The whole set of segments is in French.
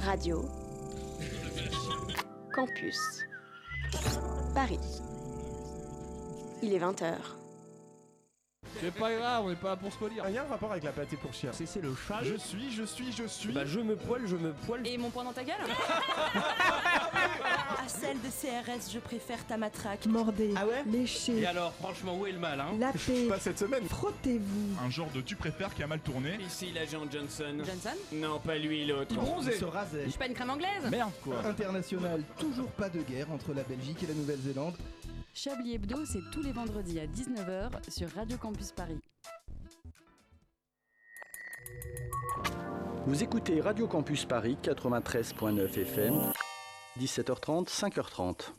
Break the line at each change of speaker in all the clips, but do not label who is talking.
Radio Campus Paris. Il est 20h.
C'est pas grave, on est pas là pour se polir.
Il y a un rapport avec la pâté pour chien.
C'est c'est le chat.
Je suis, je suis, je suis.
Bah je me poile, je me poile.
Et mon poing dans ta gueule
À celle de CRS, je préfère ta matraque.
Mordez,
Ah ouais
léchez,
Et alors, franchement, où est le mal, hein
lapez,
Pas cette semaine.
frottez-vous.
Un genre de tu préfères qui a mal tourné.
Ici l'agent Johnson.
Johnson
Non, pas lui, l'autre.
bronzait.
se rasait.
Je suis pas une crème anglaise
Merde quoi.
International, toujours pas de guerre entre la Belgique et la Nouvelle-Zélande.
Chablis Hebdo, c'est tous les vendredis à 19h sur Radio Campus Paris.
Vous écoutez Radio Campus Paris 93.9 FM, 17h30, 5h30.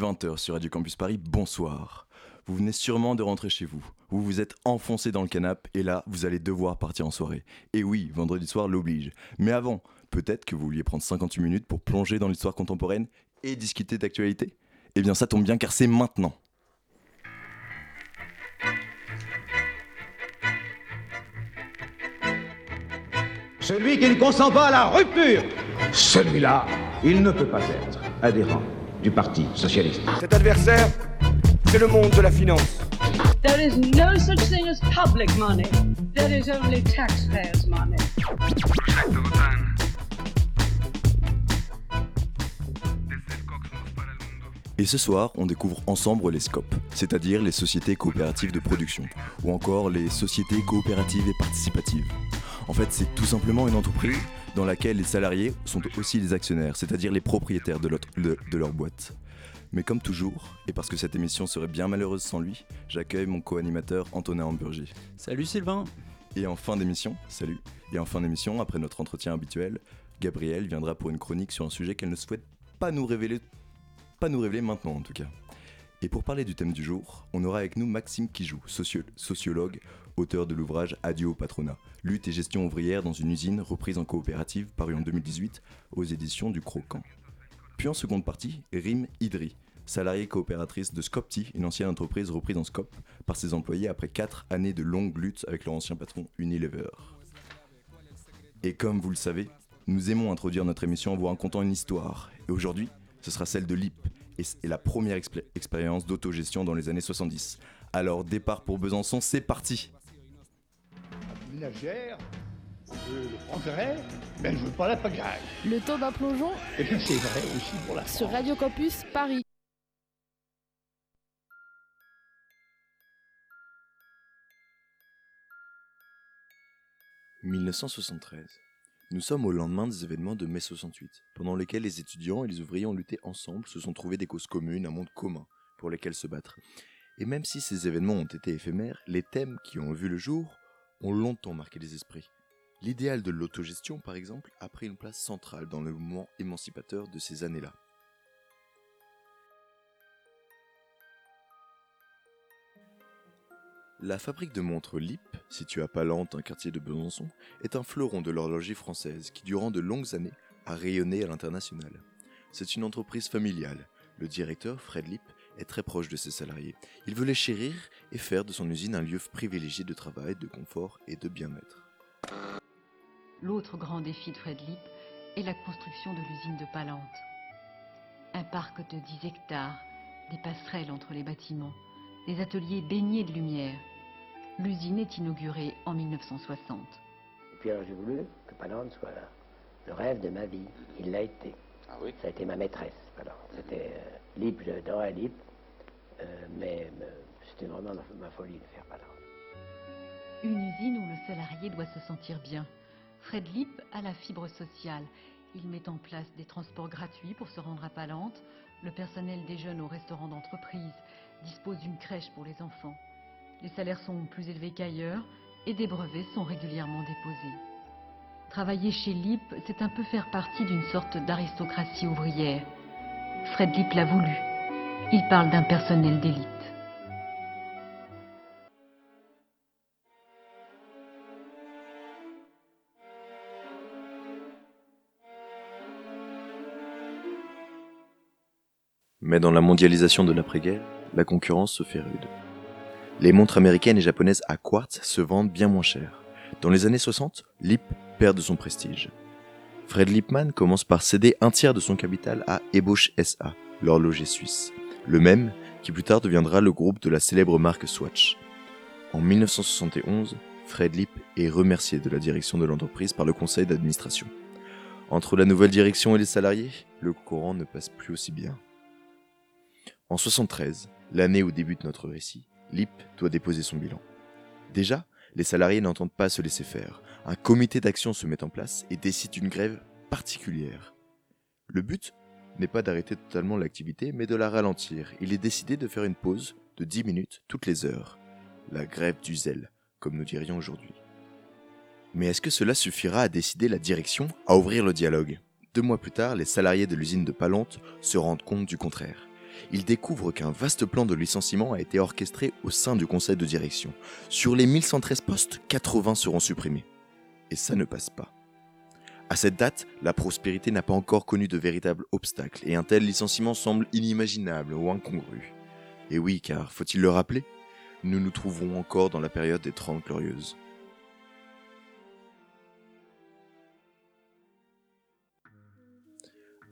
20h sur Radio Campus Paris, bonsoir. Vous venez sûrement de rentrer chez vous. Vous vous êtes enfoncé dans le canapé et là, vous allez devoir partir en soirée. Et oui, vendredi soir l'oblige. Mais avant, peut-être que vous vouliez prendre 58 minutes pour plonger dans l'histoire contemporaine et discuter d'actualité? Eh bien, ça tombe bien car c'est maintenant.
Celui qui ne consent pas à la rupture, celui-là, il ne peut pas être adhérent du Parti socialiste.
Cet adversaire, c'est le monde de la finance.
There is no such thing as public money. There is only taxpayers' money.
Et ce soir, on découvre ensemble les SCOP, c'est-à-dire les sociétés coopératives de production, ou encore les sociétés coopératives et participatives. En fait, c'est tout simplement une entreprise dans laquelle les salariés sont aussi les actionnaires, c'est-à-dire les propriétaires de, l'autre- de- de leur boîte. Mais comme toujours, et parce que cette émission serait bien malheureuse sans lui, j'accueille mon co-animateur Antonin Hamburger.
Salut Sylvain.
Et en fin d'émission, salut, et en fin d'émission, après notre entretien habituel, Gabrielle viendra pour une chronique sur un sujet qu'elle ne souhaite pas nous révéler, pas nous révéler maintenant en tout cas. Et pour parler du thème du jour, on aura avec nous Maxime Kijou, socio- sociologue, auteur de l'ouvrage Adieu au patronat, lutte et gestion ouvrière dans une usine reprise en coopérative paru en 2018 aux éditions du Croquant. Puis en seconde partie, Rim Idri, salariée coopératrice de Scopti, une ancienne entreprise reprise en Scop par ses employés après 4 années de longue lutte avec leur ancien patron Unilever. Et comme vous le savez, nous aimons introduire notre émission en vous racontant une histoire. Et aujourd'hui, ce sera celle de l'IP et la première expé- expérience d'autogestion dans les années 70. Alors départ pour Besançon, c'est parti
Ménagère, le progrès, mais je veux pas la pagaille.
Le temps d'un plongeon
Et puis c'est vrai aussi pour la
sur Radio Campus Paris.
« 1973. Nous sommes au lendemain des événements de mai 68, pendant lesquels les étudiants et les ouvriers ont lutté ensemble, se sont trouvés des causes communes, un monde commun pour lesquels se battre. Et même si ces événements ont été éphémères, les thèmes qui ont vu le jour ont longtemps marqué les esprits. L'idéal de l'autogestion, par exemple, a pris une place centrale dans le mouvement émancipateur de ces années-là. La fabrique de montres LIP, située à Palante, un quartier de Besançon, est un fleuron de l'horlogerie française qui, durant de longues années, a rayonné à l'international. C'est une entreprise familiale. Le directeur, Fred Lip, est très proche de ses salariés. Il veut les chérir et faire de son usine un lieu privilégié de travail, de confort et de bien-être.
L'autre grand défi de Fred Lip est la construction de l'usine de Palante. Un parc de 10 hectares, des passerelles entre les bâtiments, des ateliers baignés de lumière. L'usine est inaugurée en 1960.
Et puis alors j'ai voulu que Palante soit le rêve de ma vie. Il l'a été.
Ah oui?
Ça a été ma maîtresse. C'était euh, Lip, j'adorais Lip, euh, mais euh, c'était vraiment ma, folie de faire.
Une usine où le salarié doit se sentir bien. Fred Lip a la fibre sociale Il met en place des transports gratuits pour se rendre à Palante. Le personnel déjeune au restaurant d'entreprise, dispose d'une crèche pour les enfants. Les salaires sont plus élevés qu'ailleurs et des brevets sont régulièrement déposés. Travailler chez Lip, c'est un peu faire partie d'une sorte d'aristocratie ouvrière. Fred Lip l'a voulu. Il parle d'un personnel d'élite.
Mais dans la mondialisation de l'après-guerre, la concurrence se fait rude. Les montres américaines et japonaises à quartz se vendent bien moins cher. Dans les années 60, Lip perd de son prestige. Fred Lipman commence par céder un tiers de son capital à Ebosch SA, l'horloger suisse, le même qui plus tard deviendra le groupe de la célèbre marque Swatch. En 1971, Fred Lip est remercié de la direction de l'entreprise par le conseil d'administration. Entre la nouvelle direction et les salariés, le courant ne passe plus aussi bien. En 73, l'année où débute notre récit, Lip doit déposer son bilan. Déjà, les salariés n'entendent pas se laisser faire. Un comité d'action se met en place et décide une grève particulière. Le but n'est pas d'arrêter totalement l'activité, mais de la ralentir. Il est décidé de faire une pause de 10 minutes toutes les heures. La grève du zèle, comme nous dirions aujourd'hui. Mais est-ce que cela suffira à décider la direction à ouvrir le dialogue? Deux mois plus tard, les salariés de l'usine de Palante se rendent compte du contraire il découvre qu'un vaste plan de licenciement a été orchestré au sein du conseil de direction. Sur les 1113 postes, 80 seront supprimés. Et ça ne passe pas. À cette date, la prospérité n'a pas encore connu de véritables obstacles et un tel licenciement semble inimaginable ou incongru. Et oui, car faut-il le rappeler Nous nous trouvons encore dans la période des Trente Glorieuses.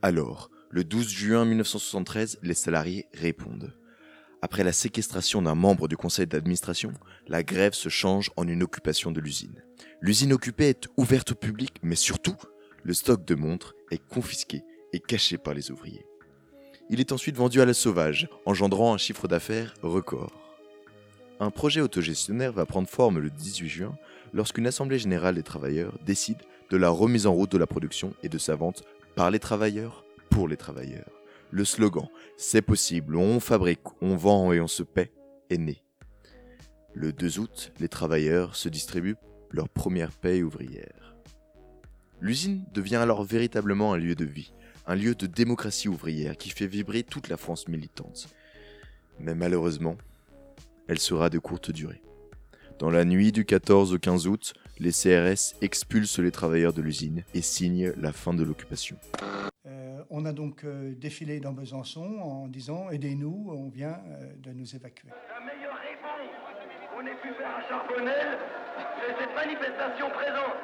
Alors, le 12 juin 1973, les salariés répondent. Après la séquestration d'un membre du conseil d'administration, la grève se change en une occupation de l'usine. L'usine occupée est ouverte au public, mais surtout, le stock de montres est confisqué et caché par les ouvriers. Il est ensuite vendu à la sauvage, engendrant un chiffre d'affaires record. Un projet autogestionnaire va prendre forme le 18 juin lorsqu'une assemblée générale des travailleurs décide de la remise en route de la production et de sa vente par les travailleurs pour les travailleurs. Le slogan C'est possible, on fabrique, on vend et on se paie est né. Le 2 août, les travailleurs se distribuent leur première paye ouvrière. L'usine devient alors véritablement un lieu de vie, un lieu de démocratie ouvrière qui fait vibrer toute la France militante. Mais malheureusement, elle sera de courte durée. Dans la nuit du 14 au 15 août, les CRS expulsent les travailleurs de l'usine et signent la fin de l'occupation.
Euh, on a donc euh, défilé dans Besançon en disant Aidez-nous, on vient euh, de nous évacuer.
La meilleure réponse qu'on ait pu faire à Charbonnel, c'est cette manifestation présente.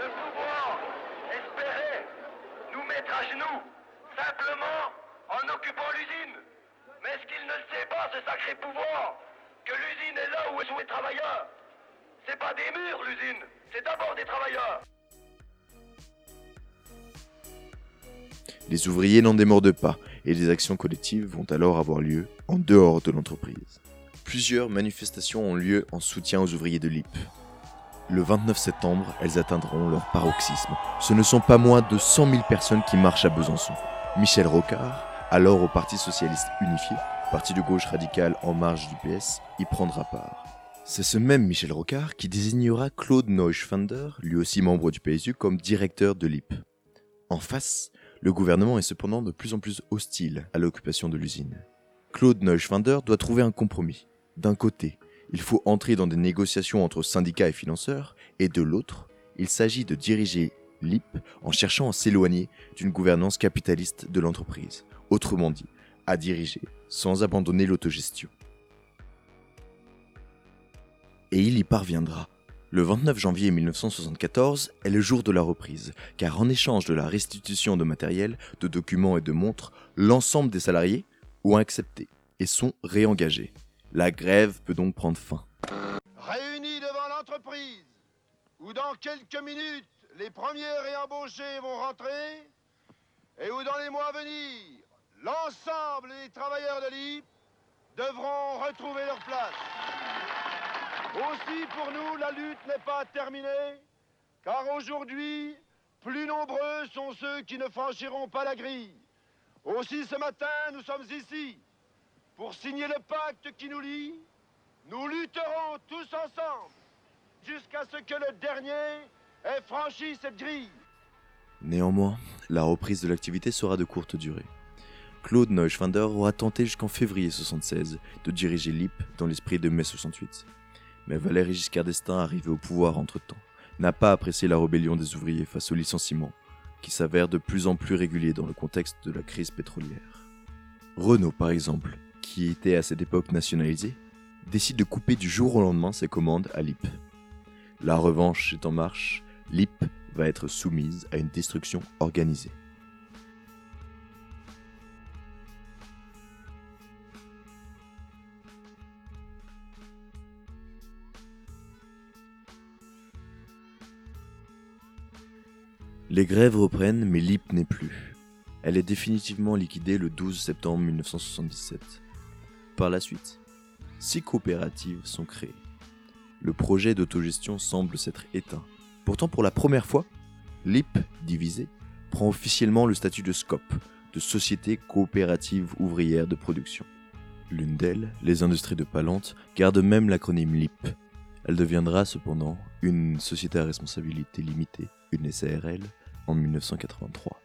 Le pouvoir espérait nous mettre à genoux, simplement en occupant l'usine. Mais ce qu'il ne sait pas, ce sacré pouvoir, que l'usine est là où sont les travailleurs. C'est pas des murs, l'usine, c'est d'abord des travailleurs.
Les ouvriers n'en démordent pas et les actions collectives vont alors avoir lieu en dehors de l'entreprise. Plusieurs manifestations ont lieu en soutien aux ouvriers de l'IP. Le 29 septembre, elles atteindront leur paroxysme. Ce ne sont pas moins de 100 000 personnes qui marchent à Besançon. Michel Rocard, alors au Parti Socialiste Unifié, parti de gauche radical en marge du PS, y prendra part. C'est ce même Michel Rocard qui désignera Claude Neuschwander, lui aussi membre du PSU, comme directeur de l'IP. En face, le gouvernement est cependant de plus en plus hostile à l'occupation de l'usine. Claude Neuschwander doit trouver un compromis. D'un côté, il faut entrer dans des négociations entre syndicats et financeurs, et de l'autre, il s'agit de diriger l'IP en cherchant à s'éloigner d'une gouvernance capitaliste de l'entreprise. Autrement dit, à diriger sans abandonner l'autogestion. Et il y parviendra. Le 29 janvier 1974 est le jour de la reprise, car en échange de la restitution de matériel, de documents et de montres, l'ensemble des salariés ont accepté et sont réengagés. La grève peut donc prendre fin.
Réunis devant l'entreprise, où dans quelques minutes les premiers réembauchés vont rentrer, et où dans les mois à venir, l'ensemble des travailleurs de l'IP devront retrouver leur place. Aussi pour nous, la lutte n'est pas terminée, car aujourd'hui, plus nombreux sont ceux qui ne franchiront pas la grille. Aussi ce matin, nous sommes ici pour signer le pacte qui nous lie. Nous lutterons tous ensemble jusqu'à ce que le dernier ait franchi cette grille.
Néanmoins, la reprise de l'activité sera de courte durée. Claude Neuschwander aura tenté jusqu'en février 76 de diriger l'IP dans l'esprit de mai 68. Mais Valéry Giscard d'Estaing, arrivé au pouvoir entre-temps, n'a pas apprécié la rébellion des ouvriers face au licenciement, qui s'avère de plus en plus régulier dans le contexte de la crise pétrolière. Renault, par exemple, qui était à cette époque nationalisé, décide de couper du jour au lendemain ses commandes à l'IP. La revanche est en marche, l'IP va être soumise à une destruction organisée. Les grèves reprennent, mais l'IP n'est plus. Elle est définitivement liquidée le 12 septembre 1977. Par la suite, six coopératives sont créées. Le projet d'autogestion semble s'être éteint. Pourtant, pour la première fois, l'IP, divisée, prend officiellement le statut de SCOP, de Société coopérative ouvrière de production. L'une d'elles, les industries de Palante, garde même l'acronyme LIP. Elle deviendra cependant une société à responsabilité limitée, une SARL, en 1983.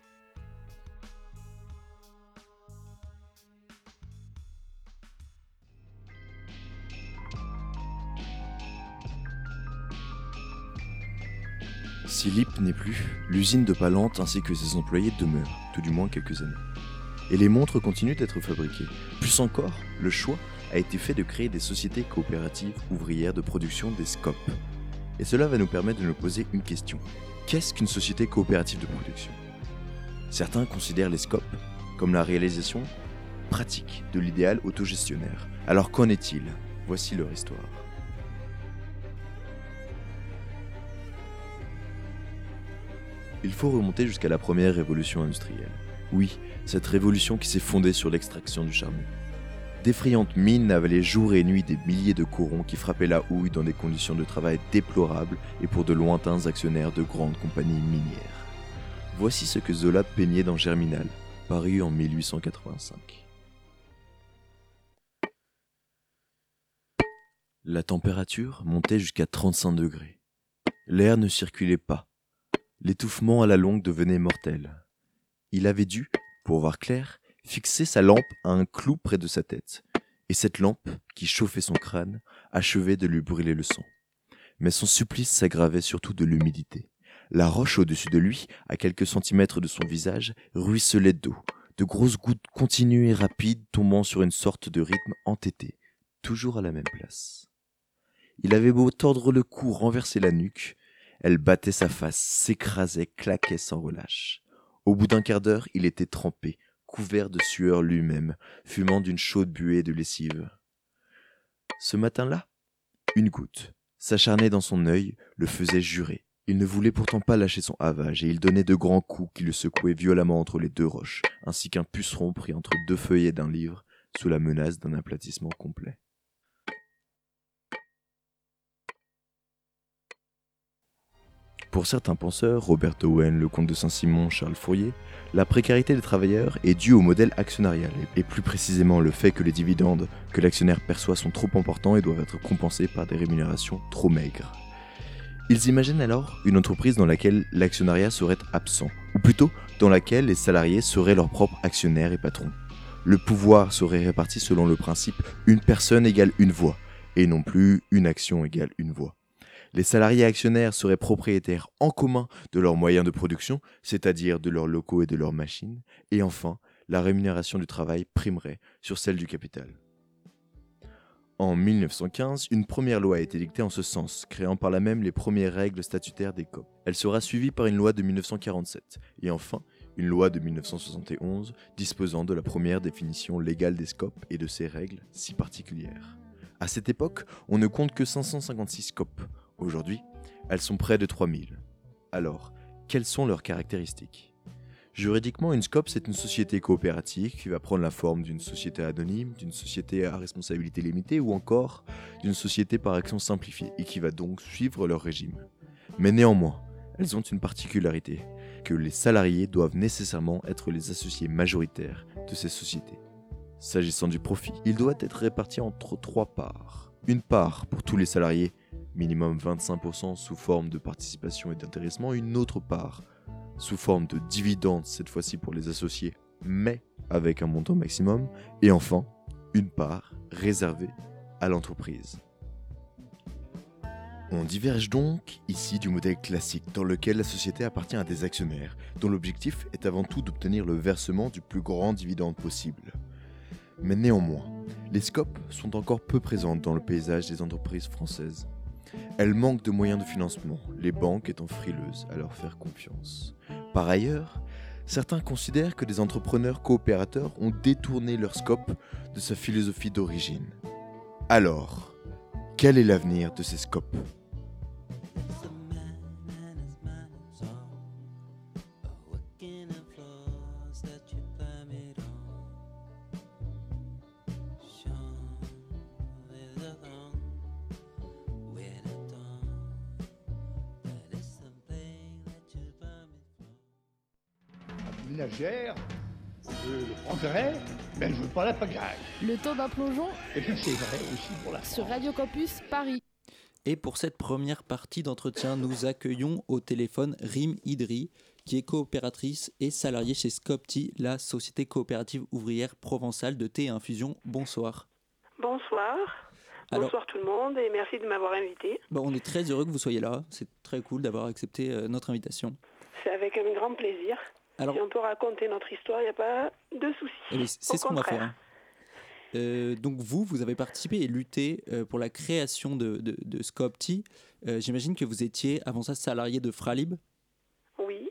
Si l'IP n'est plus, l'usine de Palante ainsi que ses employés demeurent, tout du moins quelques années. Et les montres continuent d'être fabriquées. Plus encore, le choix a été fait de créer des sociétés coopératives ouvrières de production des SCOP. Et cela va nous permettre de nous poser une question. Qu'est-ce qu'une société coopérative de production? Certains considèrent les SCOP comme la réalisation pratique de l'idéal autogestionnaire. Alors qu'en est-il? Voici leur histoire. Il faut remonter jusqu'à la première révolution industrielle. Oui, cette révolution qui s'est fondée sur l'extraction du charbon. D'effrayantes mines avalaient jour et nuit des milliers de corons qui frappaient la houille dans des conditions de travail déplorables et pour de lointains actionnaires de grandes compagnies minières. Voici ce que Zola peignait dans Germinal, paru en 1885. La température montait jusqu'à 35 degrés. L'air ne circulait pas. L'étouffement à la longue devenait mortel. Il avait dû, pour voir clair, fixer sa lampe à un clou près de sa tête, et cette lampe, qui chauffait son crâne, achevait de lui brûler le sang. Mais son supplice s'aggravait surtout de l'humidité. La roche au-dessus de lui, à quelques centimètres de son visage, ruisselait d'eau, de grosses gouttes continues et rapides tombant sur une sorte de rythme entêté, toujours à la même place. Il avait beau tordre le cou, renverser la nuque, elle battait sa face, s'écrasait, claquait sans relâche. Au bout d'un quart d'heure, il était trempé, couvert de sueur lui-même, fumant d'une chaude buée de lessive. Ce matin-là, une goutte, s'acharnait dans son œil, le faisait jurer. Il ne voulait pourtant pas lâcher son havage, et il donnait de grands coups qui le secouaient violemment entre les deux roches, ainsi qu'un puceron pris entre deux feuillets d'un livre, sous la menace d'un aplatissement complet. Pour certains penseurs, Robert Owen, le comte de Saint-Simon, Charles Fourier, la précarité des travailleurs est due au modèle actionnarial, et plus précisément le fait que les dividendes que l'actionnaire perçoit sont trop importants et doivent être compensés par des rémunérations trop maigres. Ils imaginent alors une entreprise dans laquelle l'actionnariat serait absent, ou plutôt dans laquelle les salariés seraient leurs propres actionnaires et patrons. Le pouvoir serait réparti selon le principe une personne égale une voix, et non plus une action égale une voix. Les salariés actionnaires seraient propriétaires en commun de leurs moyens de production, c'est-à-dire de leurs locaux et de leurs machines, et enfin, la rémunération du travail primerait sur celle du capital. En 1915, une première loi a été dictée en ce sens, créant par là même les premières règles statutaires des COP. Elle sera suivie par une loi de 1947, et enfin, une loi de 1971 disposant de la première définition légale des SCOP et de ses règles si particulières. À cette époque, on ne compte que 556 SCOP, Aujourd'hui, elles sont près de 3000. Alors, quelles sont leurs caractéristiques? Juridiquement, une SCOP, c'est une société coopérative qui va prendre la forme d'une société anonyme, d'une société à responsabilité limitée ou encore d'une société par action simplifiée et qui va donc suivre leur régime. Mais néanmoins, elles ont une particularité, que les salariés doivent nécessairement être les associés majoritaires de ces sociétés. S'agissant du profit, il doit être réparti entre trois parts. Une part pour tous les salariés, minimum 25% sous forme de participation et d'intéressement, une autre part sous forme de dividendes cette fois-ci pour les associés, mais avec un montant maximum, et enfin une part réservée à l'entreprise. On diverge donc ici du modèle classique dans lequel la société appartient à des actionnaires, dont l'objectif est avant tout d'obtenir le versement du plus grand dividende possible. Mais néanmoins, les scopes sont encore peu présentes dans le paysage des entreprises françaises. Elles manquent de moyens de financement, les banques étant frileuses à leur faire confiance. Par ailleurs, certains considèrent que des entrepreneurs coopérateurs ont détourné leur scope de sa philosophie d'origine. Alors, quel est l'avenir de ces scopes?
Je le prendrai, mais je veux pas la pagaille.
Le temps d'un plongeon
Et bien c'est vrai aussi pour la
sur Radio Campus Paris.
Et pour cette première partie d'entretien, nous accueillons au téléphone Rim Idri, qui est coopératrice et salariée chez Scopti, la société coopérative ouvrière provençale de thé et infusion. Bonsoir.
Bonsoir.
Alors-
Bonsoir tout le monde et merci de m'avoir invité.
Bon, on est très heureux que vous soyez là. C'est très cool d'avoir accepté euh, notre invitation.
C'est avec un grand plaisir.
Alors-
si on peut raconter notre histoire, il n'y a pas de souci.
Eh bien, c'est ce qu'on va faire. Euh, donc vous, vous avez participé et lutté euh, pour la création de, de, de Scopti. Euh, J'imagine que vous étiez avant ça salarié de Fralib.
Oui.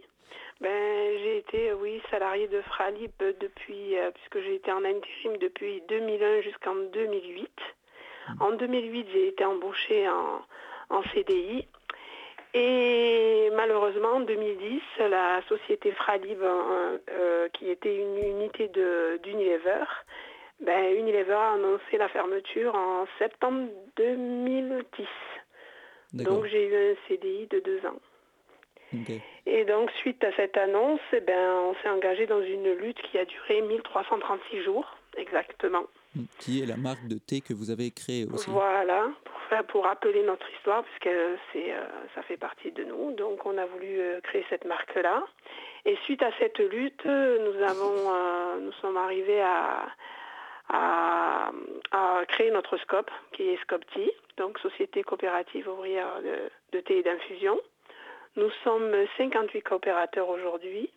Ben, j'ai été, oui, salarié de Fralib depuis, puisque j'ai été en intérim depuis 2001 jusqu'en 2008. En 2008, j'ai été embauchée en, en CDI. Et malheureusement, en 2010, la société Fralib, euh, euh, qui était une unité d'Unilever, ben, Unilever a annoncé la fermeture en septembre 2010.
D'accord.
Donc j'ai eu un CDI de deux ans. Et donc, suite à cette annonce, eh ben, on s'est engagé dans une lutte qui a duré 1336 jours, exactement.
Qui est la marque de thé que vous avez créée aussi.
Voilà, pour, rappeler notre histoire, puisque euh, ça fait partie de nous. Donc, on a voulu euh, créer cette marque-là. Et suite à cette lutte, nous, avons, euh, nous sommes arrivés à, créer notre SCOP, qui est SCOPTI, donc Société coopérative ouvrière de thé et d'infusion. Nous sommes 58 coopérateurs aujourd'hui,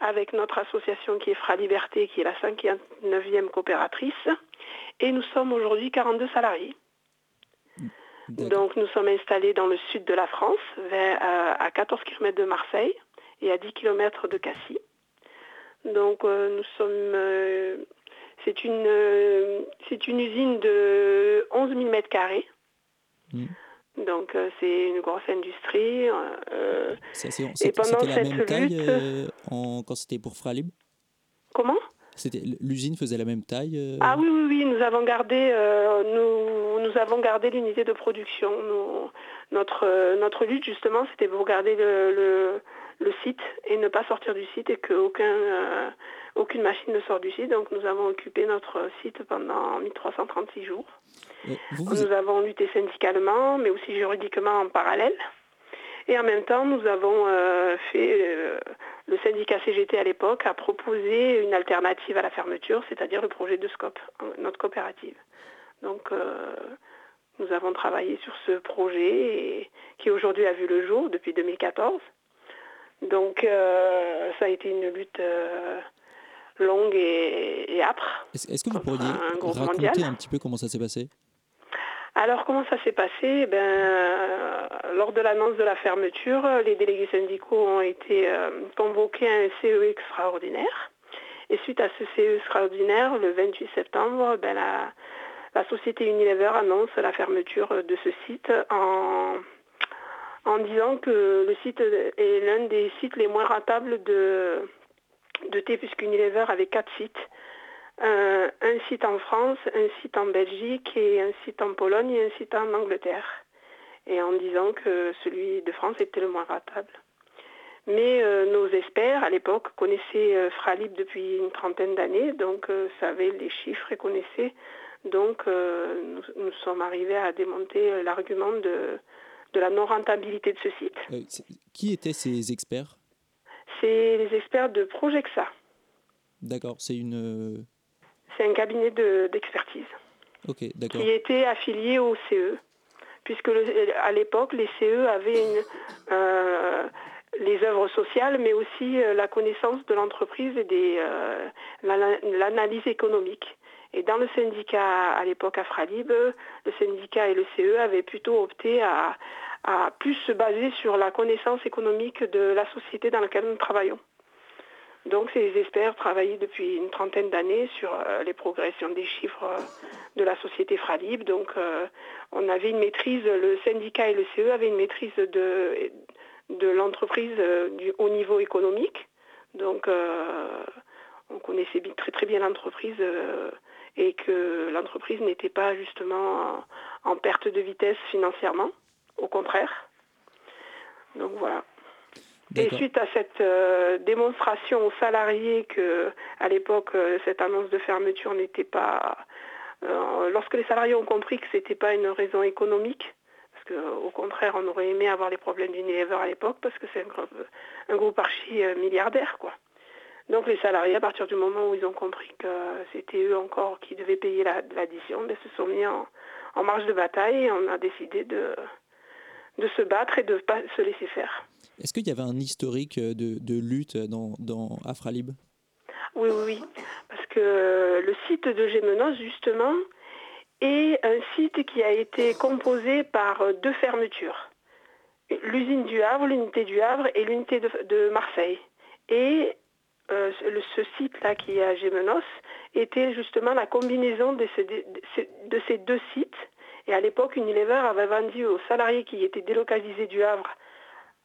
avec notre association qui est Fra Liberté, qui est la 59e coopératrice, et nous sommes aujourd'hui 42 salariés. Donc nous sommes installés dans le sud de la France, euh, à 14 km de Marseille et à 10 km de Cassis. Donc euh, nous sommes, euh, c'est une, une usine de 11 000 mètres carrés. Donc euh, c'est une grosse industrie. euh, et
C'était la
cette
même taille
lutte,
euh, en, quand c'était pour Fralib?
Comment?
L'usine faisait la même taille euh,
Ah oui, oui, oui, nous avons gardé, euh, nous, nous avons gardé l'unité de production. Nous- notre, euh, notre lutte, justement, c'était pour garder le, le, le site et ne pas sortir du site et qu'aucun, euh, aucune machine ne sorte du site. Donc nous avons occupé notre site pendant 1336 jours.
Vous, vous-
Nous avons lutté syndicalement, mais aussi juridiquement en parallèle. Et en même temps, nous avons euh, fait, euh, le syndicat CGT à l'époque a proposé une alternative à la fermeture, c'est-à-dire le projet de SCOP, notre coopérative. Donc euh, nous avons travaillé sur ce projet et- qui aujourd'hui a vu le jour depuis 2014. Donc ça a été une lutte longue et, et âpre.
Est-ce que vous pourriez
un
raconter
mondial.
un petit peu comment ça s'est passé?
Alors comment ça s'est passé? Eh ben, euh, Lors de l'annonce de la fermeture, les délégués syndicaux ont été euh, convoqués à un CE extraordinaire. Et suite à ce CE extraordinaire, le 28 septembre, ben, la, société Unilever annonce la fermeture de ce site en, en disant que le site est l'un des sites les moins rentables de, de thé, puisqu'Unilever avait quatre sites. Euh, un site en France, un site en Belgique et un site en Pologne et un site en Angleterre. Et en disant que celui de France était le moins rentable. Mais euh, nos experts à l'époque connaissaient euh, Fralib depuis une trentaine d'années, donc euh, savaient les chiffres et connaissaient. Donc nous, nous sommes arrivés à démonter l'argument de, de la non-rentabilité de ce site.
Qui étaient ces experts?
C'est les experts de Projexa.
D'accord, c'est une.
C'est un cabinet de- d'expertise qui était affilié au CE, puisque le- à l'époque, les CE avaient une, euh, les œuvres sociales, mais aussi euh, la connaissance de l'entreprise et des, euh, l'ana- l'analyse économique. Et dans le syndicat, à l'époque à Fralib, le syndicat et le CE avaient plutôt opté à, à plus se baser sur la connaissance économique de la société dans laquelle nous travaillons. Donc ces experts travaillaient depuis une trentaine d'années sur euh, les progressions des chiffres euh, de la société Fralib. Donc euh, on avait une maîtrise, le syndicat et le CE avaient une maîtrise de, de l'entreprise au niveau économique. Donc on connaissait très très bien l'entreprise et que l'entreprise n'était pas justement en, en perte de vitesse financièrement, au contraire. Donc voilà. Et suite à cette euh, démonstration aux salariés que, à l'époque, euh, cette annonce de fermeture n'était pas. euh, lorsque les salariés ont compris que c'était pas une raison économique, parce que au contraire, on aurait aimé avoir les problèmes d'Unilever à l'époque, parce que c'est un, groupe- un groupe archi milliardaire, quoi. Donc les salariés, à partir du moment où ils ont compris que c'était eux encore qui devaient payer la- l'addition, ben, se sont mis en, en marche de bataille et on a décidé de, de se battre et de ne pas se laisser faire.
Est-ce qu'il y avait un historique euh, de, lutte dans, Afralib?
Oui, oui, oui. Parce que le site de Gémenos, justement, est un site qui a été composé par euh, deux fermetures. L'usine du Havre, l'unité du Havre et l'unité de, Marseille. Et euh, ce site-là qui est à Gémenos était justement la combinaison de ces- de ces deux sites. Et à l'époque, Unilever avait vendu aux salariés qui étaient délocalisés du Havre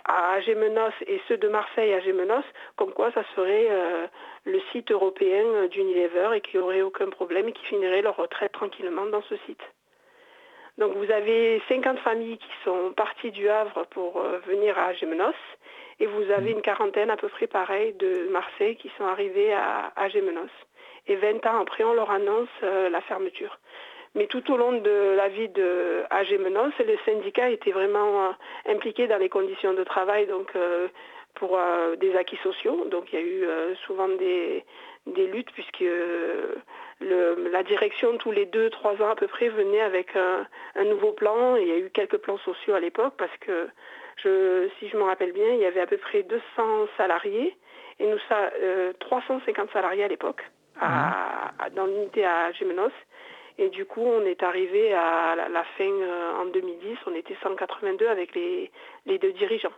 à Gémenos et ceux de Marseille à Gémenos, comme quoi ça serait euh, le site européen d'Unilever et qu'il n'y aurait aucun problème et qui finirait leur retraite tranquillement dans ce site. Donc vous avez 50 familles qui sont parties du Havre pour euh, venir à Gémenos et vous avez une quarantaine à peu près pareil de Marseille qui sont arrivés à, à Gémenos. Et 20 ans après, on leur annonce euh, la fermeture. Mais tout au long de la vie de Agémenos, le syndicat était vraiment euh, impliqué dans les conditions de travail, donc euh, pour euh, des acquis sociaux. Donc il y a eu souvent des, des luttes puisque le- la direction tous les deux, trois ans à peu près venait avec un, un nouveau plan. Et il y a eu quelques plans sociaux à l'époque parce que je, si je me rappelle bien, il y avait à peu près 200 salariés et nous ça, euh, 350 salariés à l'époque à- à- dans l'unité à Gémenos. Et du coup, on est arrivé à la, la fin euh, en 2010, on était 182 avec les, les deux dirigeants.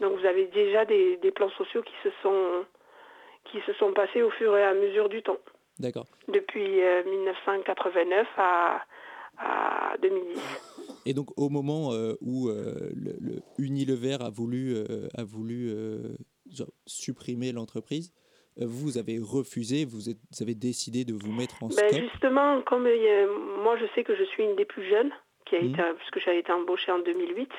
Donc vous avez déjà des, des plans sociaux qui se sont qui se sont passés au fur et à mesure du temps,
D'accord.
depuis euh, 1989 à, à 2010.
Et donc au moment euh, où euh, le, le Unilever a voulu, euh, a voulu euh, genre, supprimer l'entreprise, euh, vous avez refusé, vous, êtes- vous avez décidé de vous mettre en
Ben,
stop.
justement, comme a- moi je sais que je suis une des plus jeunes, qui a été, puisque j'avais été embauchée en 2008,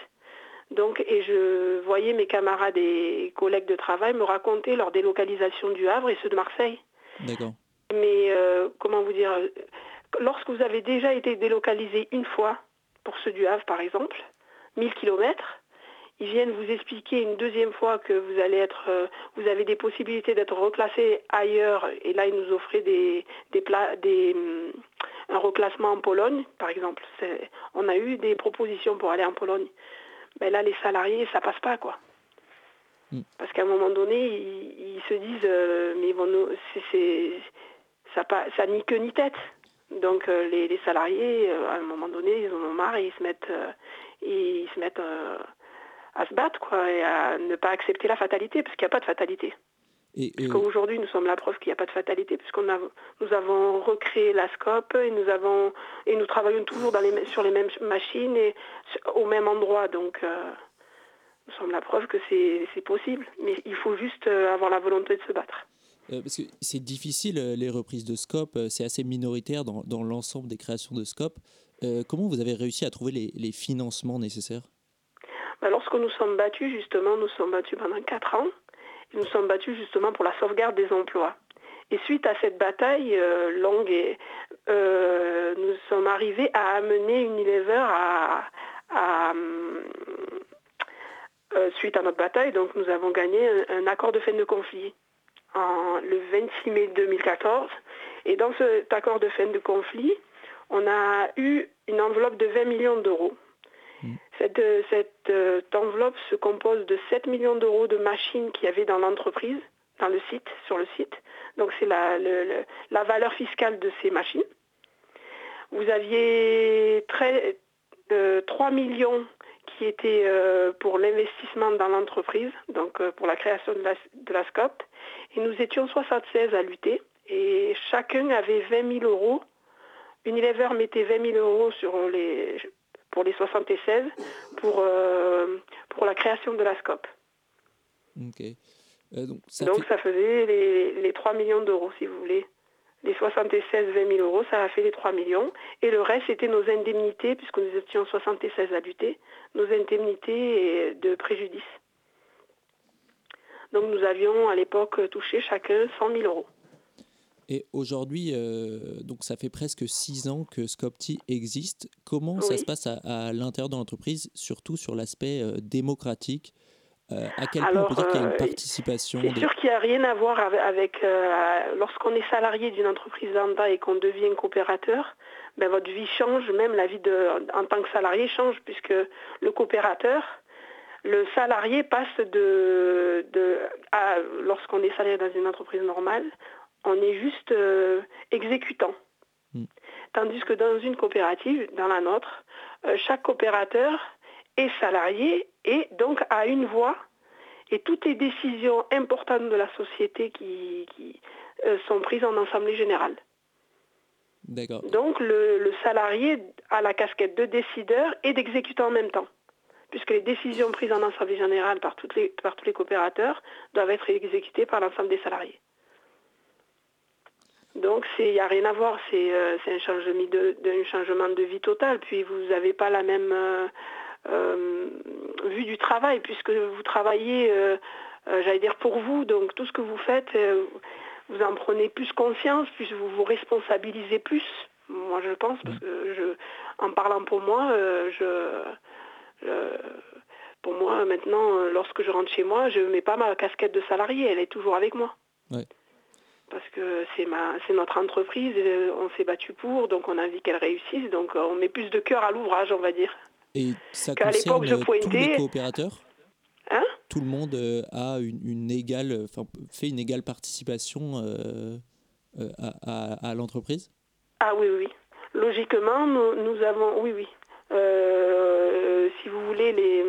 donc, et je voyais mes camarades et collègues de travail me raconter leur délocalisation du Havre et ceux de Marseille.
D'accord.
Mais euh, comment vous dire, euh, lorsque vous avez déjà été délocalisé une fois, pour ceux du Havre par exemple, 1000 km, ils viennent vous expliquer une deuxième fois que vous allez être, euh, vous avez des possibilités d'être reclassé ailleurs, et là ils nous offraient des, des, pla- des, hum, un reclassement en Pologne, par exemple. On a eu des propositions pour aller en Pologne. Mais là, les salariés, ça passe pas, quoi. Parce qu'à un moment donné, ils, ils se disent, euh, mais vont nous- c'est, ça, pas, ça ni queue ni tête. Donc euh, les, les salariés, à un moment donné, ils en ont marre et ils se mettent, ils se mettent à se battre, quoi, et à ne pas accepter la fatalité, parce qu'il n'y a pas de fatalité.
Et, euh,
Aujourd'hui, nous sommes la preuve qu'il n'y a pas de fatalité, puisqu'on a, nous avons recréé la SCOP et nous avons et nous travaillons toujours dans les, mê- sur les mêmes machines et au même endroit. Donc, euh, nous sommes la preuve que c'est possible. Mais il faut juste euh, avoir la volonté de se battre.
Euh, parce que c'est difficile, les reprises de Scope, c'est assez minoritaire dans, dans l'ensemble des créations de Scope. Euh, comment vous avez réussi à trouver les, les financements nécessaires?
Bah, lorsque nous sommes battus, justement, nous sommes battus pendant quatre ans. et nous sommes battus justement pour la sauvegarde des emplois. Et suite à cette bataille euh, longue, euh, nous sommes arrivés à amener Unilever à, à, euh, suite à notre bataille, donc nous avons gagné un, accord de fin de conflit le 26 mai 2014. Et dans cet accord de fin de conflit, on a eu une enveloppe de 20 millions d'euros. Cette, euh, euh, enveloppe se compose de 7 millions d'euros de machines qu'il y avait dans l'entreprise, dans le site, sur le site. Donc c'est la, le- le- la valeur fiscale de ces machines. Vous aviez très- euh, 3 millions qui étaient pour l'investissement dans l'entreprise, donc pour la création de la, de SCOP. Et nous étions 76 à lutter. Et chacun avait 20 000 euros. Unilever mettait 20 000 euros sur les, pour les 76 pour, euh, pour la création de la SCOP.
Ok. Euh, donc, ça
Donc
fait-
ça faisait les, les 3 millions d'euros, si vous voulez. Les 76, 20 000 euros, ça a fait les 3 millions. Et le reste, c'était nos indemnités, puisque nous étions 76 à lutter, nos indemnités de préjudice. Donc nous avions à l'époque touché chacun 100 000 euros.
Et aujourd'hui, euh, donc ça fait presque six ans que Scopti existe. Comment ça se passe à, à l'intérieur de l'entreprise, surtout sur l'aspect euh, démocratique? Euh, À quel point on peut dire qu'il y a une participation
C'est
des-
sûr qu'il n'y a rien à voir avec, avec, lorsqu'on est salarié d'une entreprise lambda et qu'on devient coopérateur, ben, votre vie change, même la vie de, en tant que salarié change, puisque le coopérateur, le salarié passe de, de à- lorsqu'on est salarié dans une entreprise normale, on est juste euh, exécutant. Tandis que dans une coopérative, dans la nôtre, euh, chaque coopérateur est salarié et donc a une voix et toutes les décisions importantes de la société qui, qui, euh, sont prises en assemblée générale.
D'accord.
Donc le, le salarié a la casquette de décideur et d'exécutant en même temps, puisque les décisions prises en assemblée générale par, toutes les, par tous les coopérateurs doivent être exécutées par l'ensemble des salariés. Donc il n'y a rien à voir, c'est euh, un, changement de, vie total, puis vous n'avez pas la même euh, euh, vue du travail, puisque vous travaillez, j'allais dire, pour vous, donc tout ce que vous faites, vous en prenez plus conscience, puis vous vous responsabilisez plus, moi je pense, parce que je, en parlant pour moi, pour moi maintenant, lorsque je rentre chez moi, je ne mets pas ma casquette de salarié, elle est toujours avec moi. Parce que c'est ma, c'est notre entreprise, et, euh, on s'est battu pour, donc on a envie qu'elle réussisse, donc euh, on met plus de cœur à l'ouvrage, on va dire.
Et ça
qu'à
concerne
l'époque, je
tous les
pointais-
coopérateurs
Hein?
Tout le monde euh, a une, une égale, enfin, fait une égale participation euh, à, à- à l'entreprise?
Ah oui, oui. Logiquement, nous, nous avons, oui, oui. Euh, si vous voulez, les,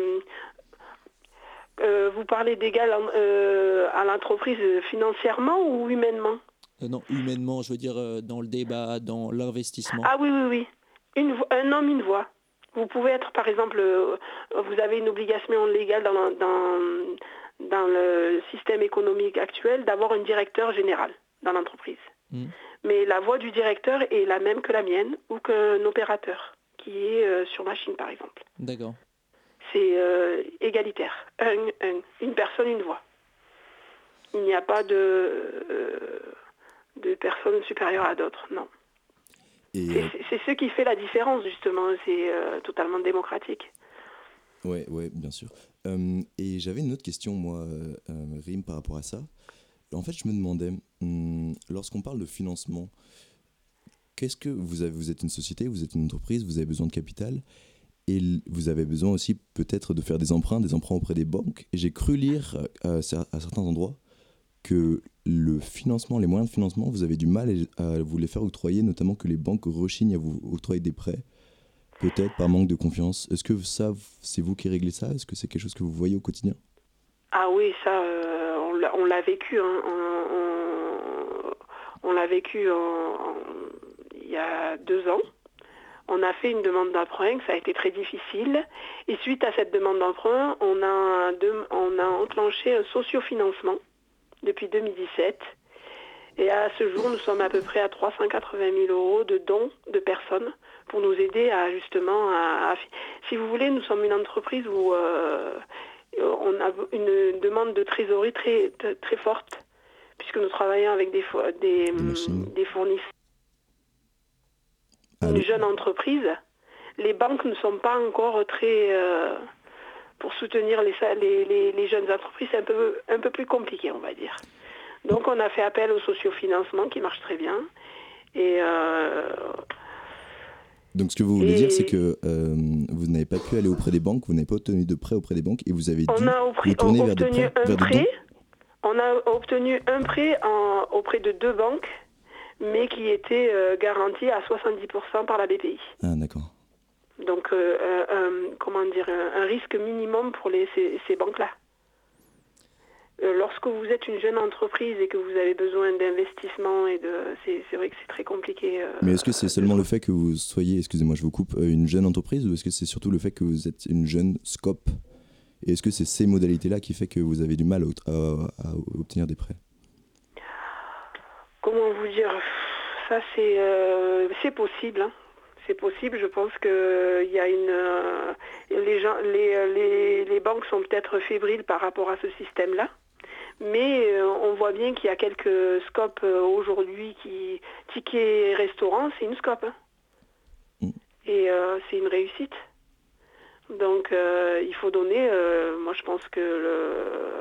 euh, vous parlez d'égal euh, à l'entreprise financièrement ou humainement
Euh, Non, humainement, je veux dire euh, dans le débat, dans l'investissement.
Ah oui, oui, oui. Une, un homme, une voix. Vous pouvez être, par exemple, vous avez une obligation légale dans, le- dans, dans le système économique actuel d'avoir un directeur général dans l'entreprise.
Mm.
Mais la voix du directeur est la même que la mienne ou qu'un opérateur qui est sur machine, par exemple.
D'accord.
C'est euh, égalitaire. Un, un, une personne, une voix. Il n'y a pas de, euh, de personne supérieure à d'autres, non.
Et
C'est- ce qui fait la différence, justement. C'est euh, totalement démocratique.
Ouais, ouais, bien sûr. Euh, et j'avais une autre question, moi, euh, euh, Rim, par rapport à ça. En fait, je me demandais, hum, lorsqu'on parle de financement, qu'est-ce que vous avez Vous êtes une société, vous êtes une entreprise, vous avez besoin de capital, et vous avez besoin aussi peut-être de faire des emprunts, des emprunts auprès des banques. J'ai cru lire euh, à, cer- à certains endroits que le financement, les moyens de financement, vous avez du mal à vous les faire octroyer, notamment que les banques rechignent à vous octroyer des prêts peut-être par manque de confiance. Est-ce que ça, c'est vous qui réglez ça? Est-ce que c'est quelque chose que vous voyez au quotidien?
Ah oui, ça, euh, on l'a- vécu. hein. On, l'a vécu il y a deux ans. On a fait une demande d'emprunt, ça a été très difficile. Et suite à cette demande d'emprunt, on on a enclenché un sociofinancement depuis 2017. Et à ce jour, nous sommes à peu près à 380 000 euros de dons de personnes pour nous aider à justement à, à- si vous voulez, nous sommes une entreprise où euh, on a une demande de trésorerie très, très, très forte, puisque nous travaillons avec des, fo- des, des fournisseurs. Une jeune entreprise, les banques ne sont pas encore très... euh, pour soutenir les, les, les- les jeunes entreprises, c'est un peu, un peu plus compliqué, on va dire. Donc on a fait appel au sociofinancement qui marche très bien. Et euh,
Donc ce que vous voulez
Et-
dire, c'est que euh, vous n'avez pas pu aller auprès des banques, vous n'avez pas obtenu de prêt auprès des banques et vous avez dû
on a
vous tourner vers des prêts,
un
vers des
prêt.
dons.
On a obtenu un prêt en- auprès de deux banques, mais qui était euh, garanti à 70% par la BPI.
Ah d'accord.
Donc, euh, un- comment dire, un, un risque minimum pour les, ces, ces banques-là. Euh, lorsque vous êtes une jeune entreprise et que vous avez besoin d'investissement, et de, c'est, vrai que c'est très compliqué. euh,
Mais est-ce que c'est seulement le fait que vous soyez, excusez-moi, je vous coupe, euh, une jeune entreprise ou est-ce que c'est surtout le fait que vous êtes une jeune scope? Et est-ce que c'est ces modalités-là qui fait que vous avez du mal à, à- à obtenir des prêts?
Comment vous dire Ça, c'est euh, c'est possible. hein. C'est possible. Je pense que il y a une. euh, les, gens, les, euh, les, les banques sont peut-être fébriles par rapport à ce système-là. Mais euh, on voit bien qu'il y a quelques scopes euh, aujourd'hui qui. Ticket restaurant, c'est une scope. hein. Et euh, c'est une réussite. Donc euh, il faut donner. euh, moi, je pense que le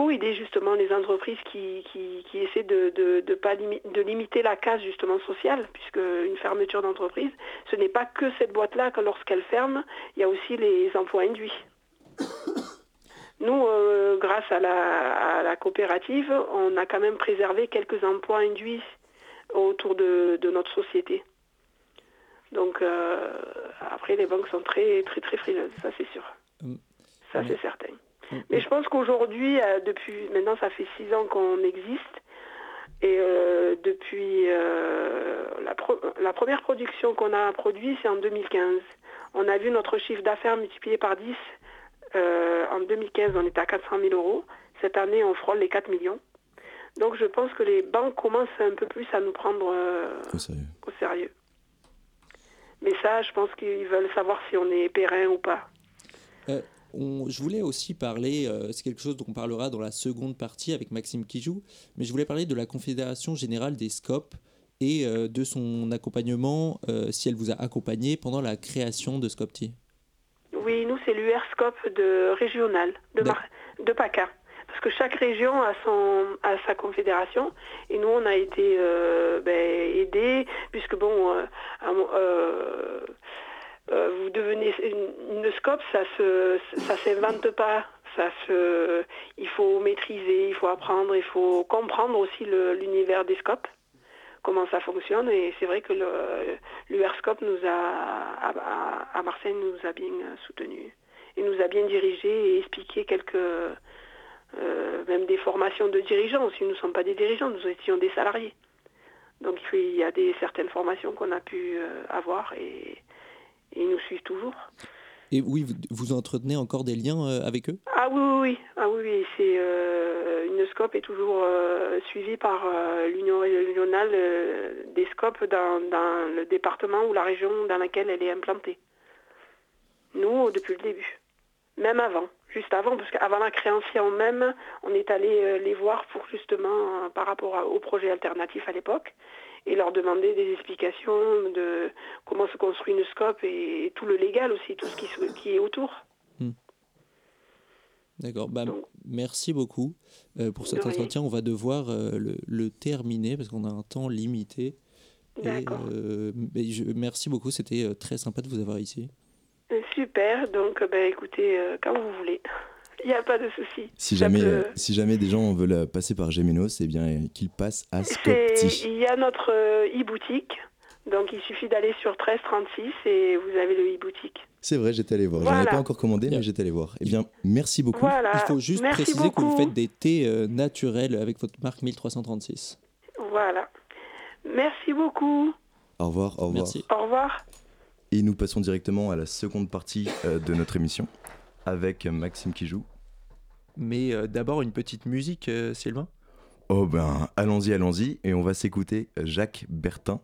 faut aider justement les entreprises qui, qui, qui essaient de, de, de pas limi- de limiter la casse justement sociale, puisque une fermeture d'entreprise, ce n'est pas que cette boîte-là que lorsqu'elle ferme, il y a aussi les emplois induits. Nous, euh, grâce à la, à la coopérative, on a quand même préservé quelques emplois induits autour de, de notre société. Donc euh, après, les banques sont très très très frileuses, ça c'est sûr. Ça c'est certain. Mais je pense qu'aujourd'hui, euh, depuis maintenant, ça fait six ans qu'on existe. Et euh, depuis euh, la, pro- la première production qu'on a produite, c'est en 2015. On a vu notre chiffre d'affaires multiplié par 10. Euh, en 2015, on était à 400 000 euros. Cette année, on frôle les 4 millions. Donc je pense que les banques commencent un peu plus à nous prendre
Au sérieux.
au sérieux. Mais ça, je pense qu'ils veulent savoir si on est périn ou pas.
On- je voulais aussi parler, euh, c'est quelque chose dont on parlera dans la seconde partie avec Maxime Kijou, mais je voulais parler de la Confédération Générale des Scopes et euh, de son accompagnement, euh, si elle vous a accompagné pendant la création de Scopti.
Oui, nous, c'est l'URSCOP de régional, de, Mar- de PACA. Parce que chaque région a, son, a sa confédération. Et nous, on a été ben, aidés, puisque bon, euh, vous devenez une, une SCOP, ça se, ça s'invente pas. Ça se, il faut maîtriser, il faut apprendre, il faut comprendre aussi l'univers des scopes comment ça fonctionne. Et c'est vrai que le- l'URSCOP nous a, à, Marseille nous a bien soutenus. Et nous a bien dirigés et expliqué quelques, euh, même des formations de dirigeants aussi. Nous ne sommes pas des dirigeants, nous étions des salariés. Donc il y a des certaines formations qu'on a pu euh, avoir et ils nous suivent toujours.
Et oui, vous, vous entretenez encore des liens euh, avec eux?
Ah oui, oui, oui. Ah oui, oui. C'est euh, une SCOP est toujours euh, suivie par l'Union régionale des SCOP dans, dans le département ou la région dans laquelle elle est implantée. Nous, depuis le début. Même avant, juste avant, parce qu'avant la création même, on est allé les voir pour justement, par rapport à- au projet alternatif à l'époque, et leur demander des explications de comment se construit une SCOP et, et tout le légal aussi, tout ce qui, est autour.
D'accord, bah, merci beaucoup euh, pour cet entretien. On va devoir euh, le, le terminer parce qu'on a un temps limité. Et, euh, je- merci beaucoup, c'était très sympa de vous avoir ici.
Super, donc ben, écoutez, quand vous voulez, il n'y a pas de souci.
Si
Ça
jamais,
peut-
euh, si jamais des gens veulent euh, passer par Gémenos, eh bien euh, qu'ils passent à Scopti.
Il y a notre e-boutique, donc il suffit d'aller sur 1336 et vous avez le e-boutique.
C'est vrai, j'étais allé voir. J'en ai pas encore commandé, mais j'étais allé voir. Eh bien, merci beaucoup.
Voilà.
Il faut juste
Merci
préciser que vous
beaucoup.
faites des thés euh, naturels avec votre marque 1336.
Voilà. Merci beaucoup.
Au revoir, au revoir.
Au revoir.
Et nous passons directement à la seconde partie euh, de notre émission avec Maxime qui joue
mais euh, d'abord une petite musique, euh, Sylvain.
Oh ben, allons-y, allons-y, et on va s'écouter Jacques Bertin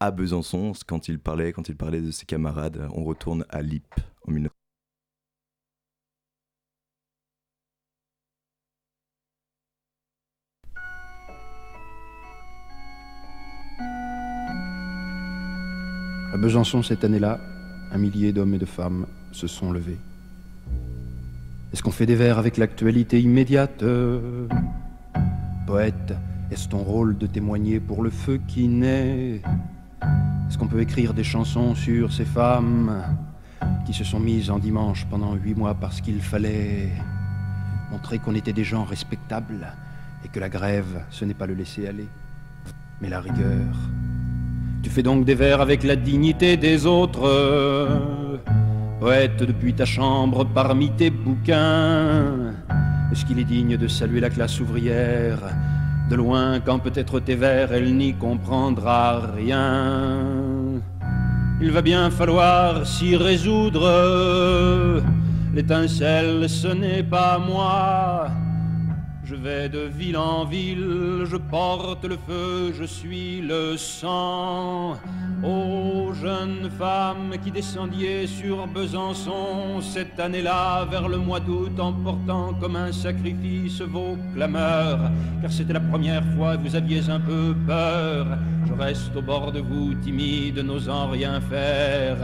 à Besançon quand il parlait, quand il parlait de ses camarades. On retourne à Lippe en 19...
À Besançon cette année-là, un millier d'hommes et de femmes se sont levés. Est-ce qu'on fait des vers avec l'actualité immédiate Poète, est-ce ton rôle de témoigner pour le feu qui naît? Est-ce qu'on peut écrire des chansons sur ces femmes qui se sont mises en dimanche pendant huit mois parce qu'il fallait montrer qu'on était des gens respectables et que la grève, ce n'est pas le laisser aller, mais la rigueur. Tu fais donc des vers avec la dignité des autres, poète depuis ta chambre parmi tes bouquins. Est-ce qu'il est digne de saluer la classe ouvrière? De loin quand peut-être tes vers elle n'y comprendra rien Il va bien falloir s'y résoudre. L'étincelle, ce n'est pas moi. Je vais de ville en ville, je porte le feu, je suis le sang. Ô jeunes femmes qui descendiez sur Besançon cette année-là vers le mois d'août en portant comme un sacrifice vos clameurs, car c'était la première fois que vous aviez un peu peur. Je reste au bord de vous, timide, n'osant rien faire.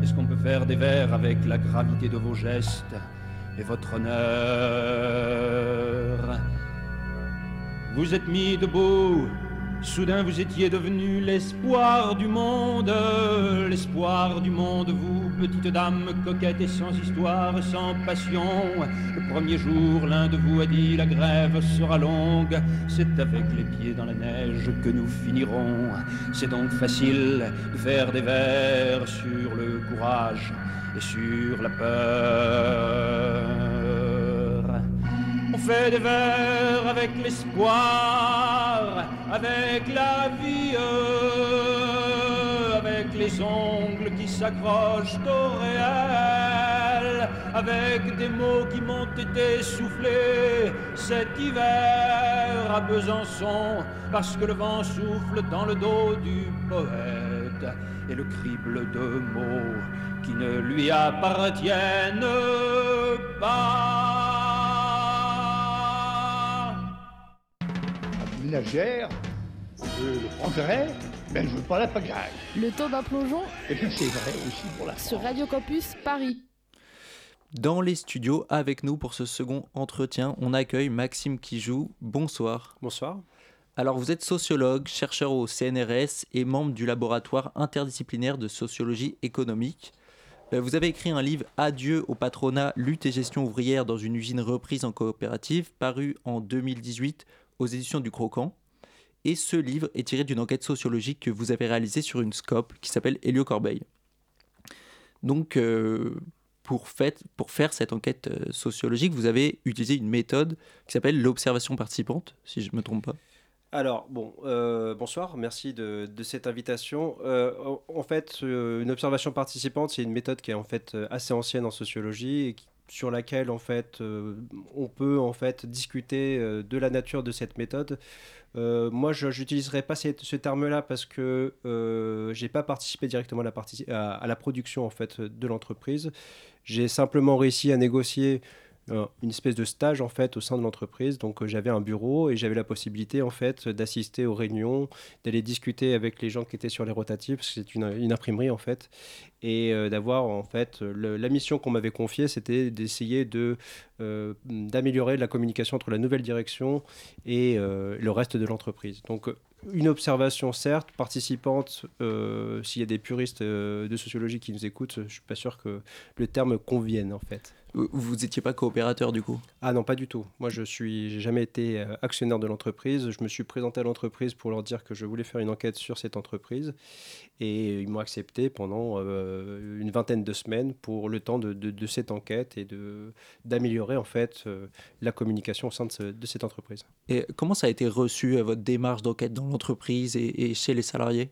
Est-ce qu'on peut faire des vers avec la gravité de vos gestes? Et votre honneur Vous êtes mis debout Soudain vous étiez devenu l'espoir du monde, l'espoir du monde, vous, petite dame coquette et sans histoire, sans passion. Le premier jour, l'un de vous a dit la grève sera longue, c'est avec les pieds dans la neige que nous finirons. C'est donc facile de faire des vers sur le courage et sur la peur. On fait des vers avec l'espoir, avec la vie, avec les ongles qui s'accrochent au réel, avec des mots qui m'ont été soufflés cet hiver à Besançon, parce que le vent souffle dans le dos du poète et le crible de mots qui ne lui appartiennent pas.
ménagère, euh, le progrès, mais je veux pas la pagaille.
Le temps d'un plongeon
Et c'est vrai aussi pour la
sur Radio Campus Paris.
Dans les studios, avec nous pour ce second entretien, on accueille Maxime Kijou. Bonsoir.
Bonsoir.
Alors, vous êtes sociologue, chercheur au CNRS et membre du laboratoire interdisciplinaire de sociologie économique. Euh, Vous avez écrit un livre Adieu au patronat, lutte et gestion ouvrière dans une usine reprise en coopérative, paru en 2018 aux éditions du Croquant. Et ce livre est tiré d'une enquête sociologique que vous avez réalisée sur une scope qui s'appelle Hélio Corbeil. Donc, euh, pour, faire cette enquête euh, sociologique, vous avez utilisé une méthode qui s'appelle l'observation participante, si je ne me trompe pas.
Alors, bon, euh, bonsoir, merci de, cette invitation. Euh, en, fait, une observation participante, c'est une méthode qui est en fait assez ancienne en sociologie et sur laquelle en fait euh, on peut en fait discuter de la nature de cette méthode. Moi, je n'utiliserai pas ce terme-là parce que euh, j'ai pas participé directement à la, à la production en fait de l'entreprise. J'ai simplement réussi à négocier euh, une espèce de stage en fait au sein de l'entreprise. Donc euh, j'avais un bureau et j'avais la possibilité en fait d'assister aux réunions, d'aller discuter avec les gens qui étaient sur les rotatives, parce que c'est une, imprimerie en fait, et euh, d'avoir en fait la mission qu'on m'avait confiée, c'était d'essayer de d'améliorer la communication entre la nouvelle direction et le reste de l'entreprise. Donc une observation certes participante. S'il y a des puristes de sociologie qui nous écoutent, je suis pas sûr que le terme convienne en fait.
Vous n'étiez pas coopérateur du coup?
Ah non, pas du tout. Moi, je suis, j'ai jamais été euh, actionnaire de l'entreprise. Je me suis présenté à l'entreprise pour leur dire que je voulais faire une enquête sur cette entreprise, et ils m'ont accepté pendant euh, une vingtaine de semaines pour le temps de, de- de cette enquête et de d'améliorer en fait euh, la communication au sein de, ce- de cette entreprise.
Et comment ça a été reçu, votre démarche d'enquête dans l'entreprise et, et chez les salariés?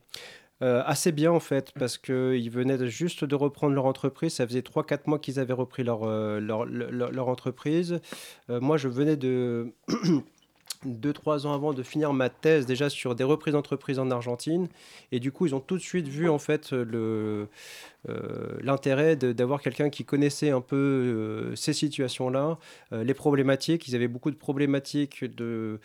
Euh, assez bien en fait, parce qu'ils venaient juste de reprendre leur entreprise. Ça faisait 3-4 mois qu'ils avaient repris leur, euh, leur, leur- entreprise. Euh, moi, je venais de 2-3 ans avant de finir ma thèse déjà sur des reprises d'entreprise en Argentine. Et du coup, ils ont tout de suite vu en fait le, l'intérêt d'avoir quelqu'un qui connaissait un peu euh, ces situations-là, euh, les problématiques. Ils avaient beaucoup de problématiques de,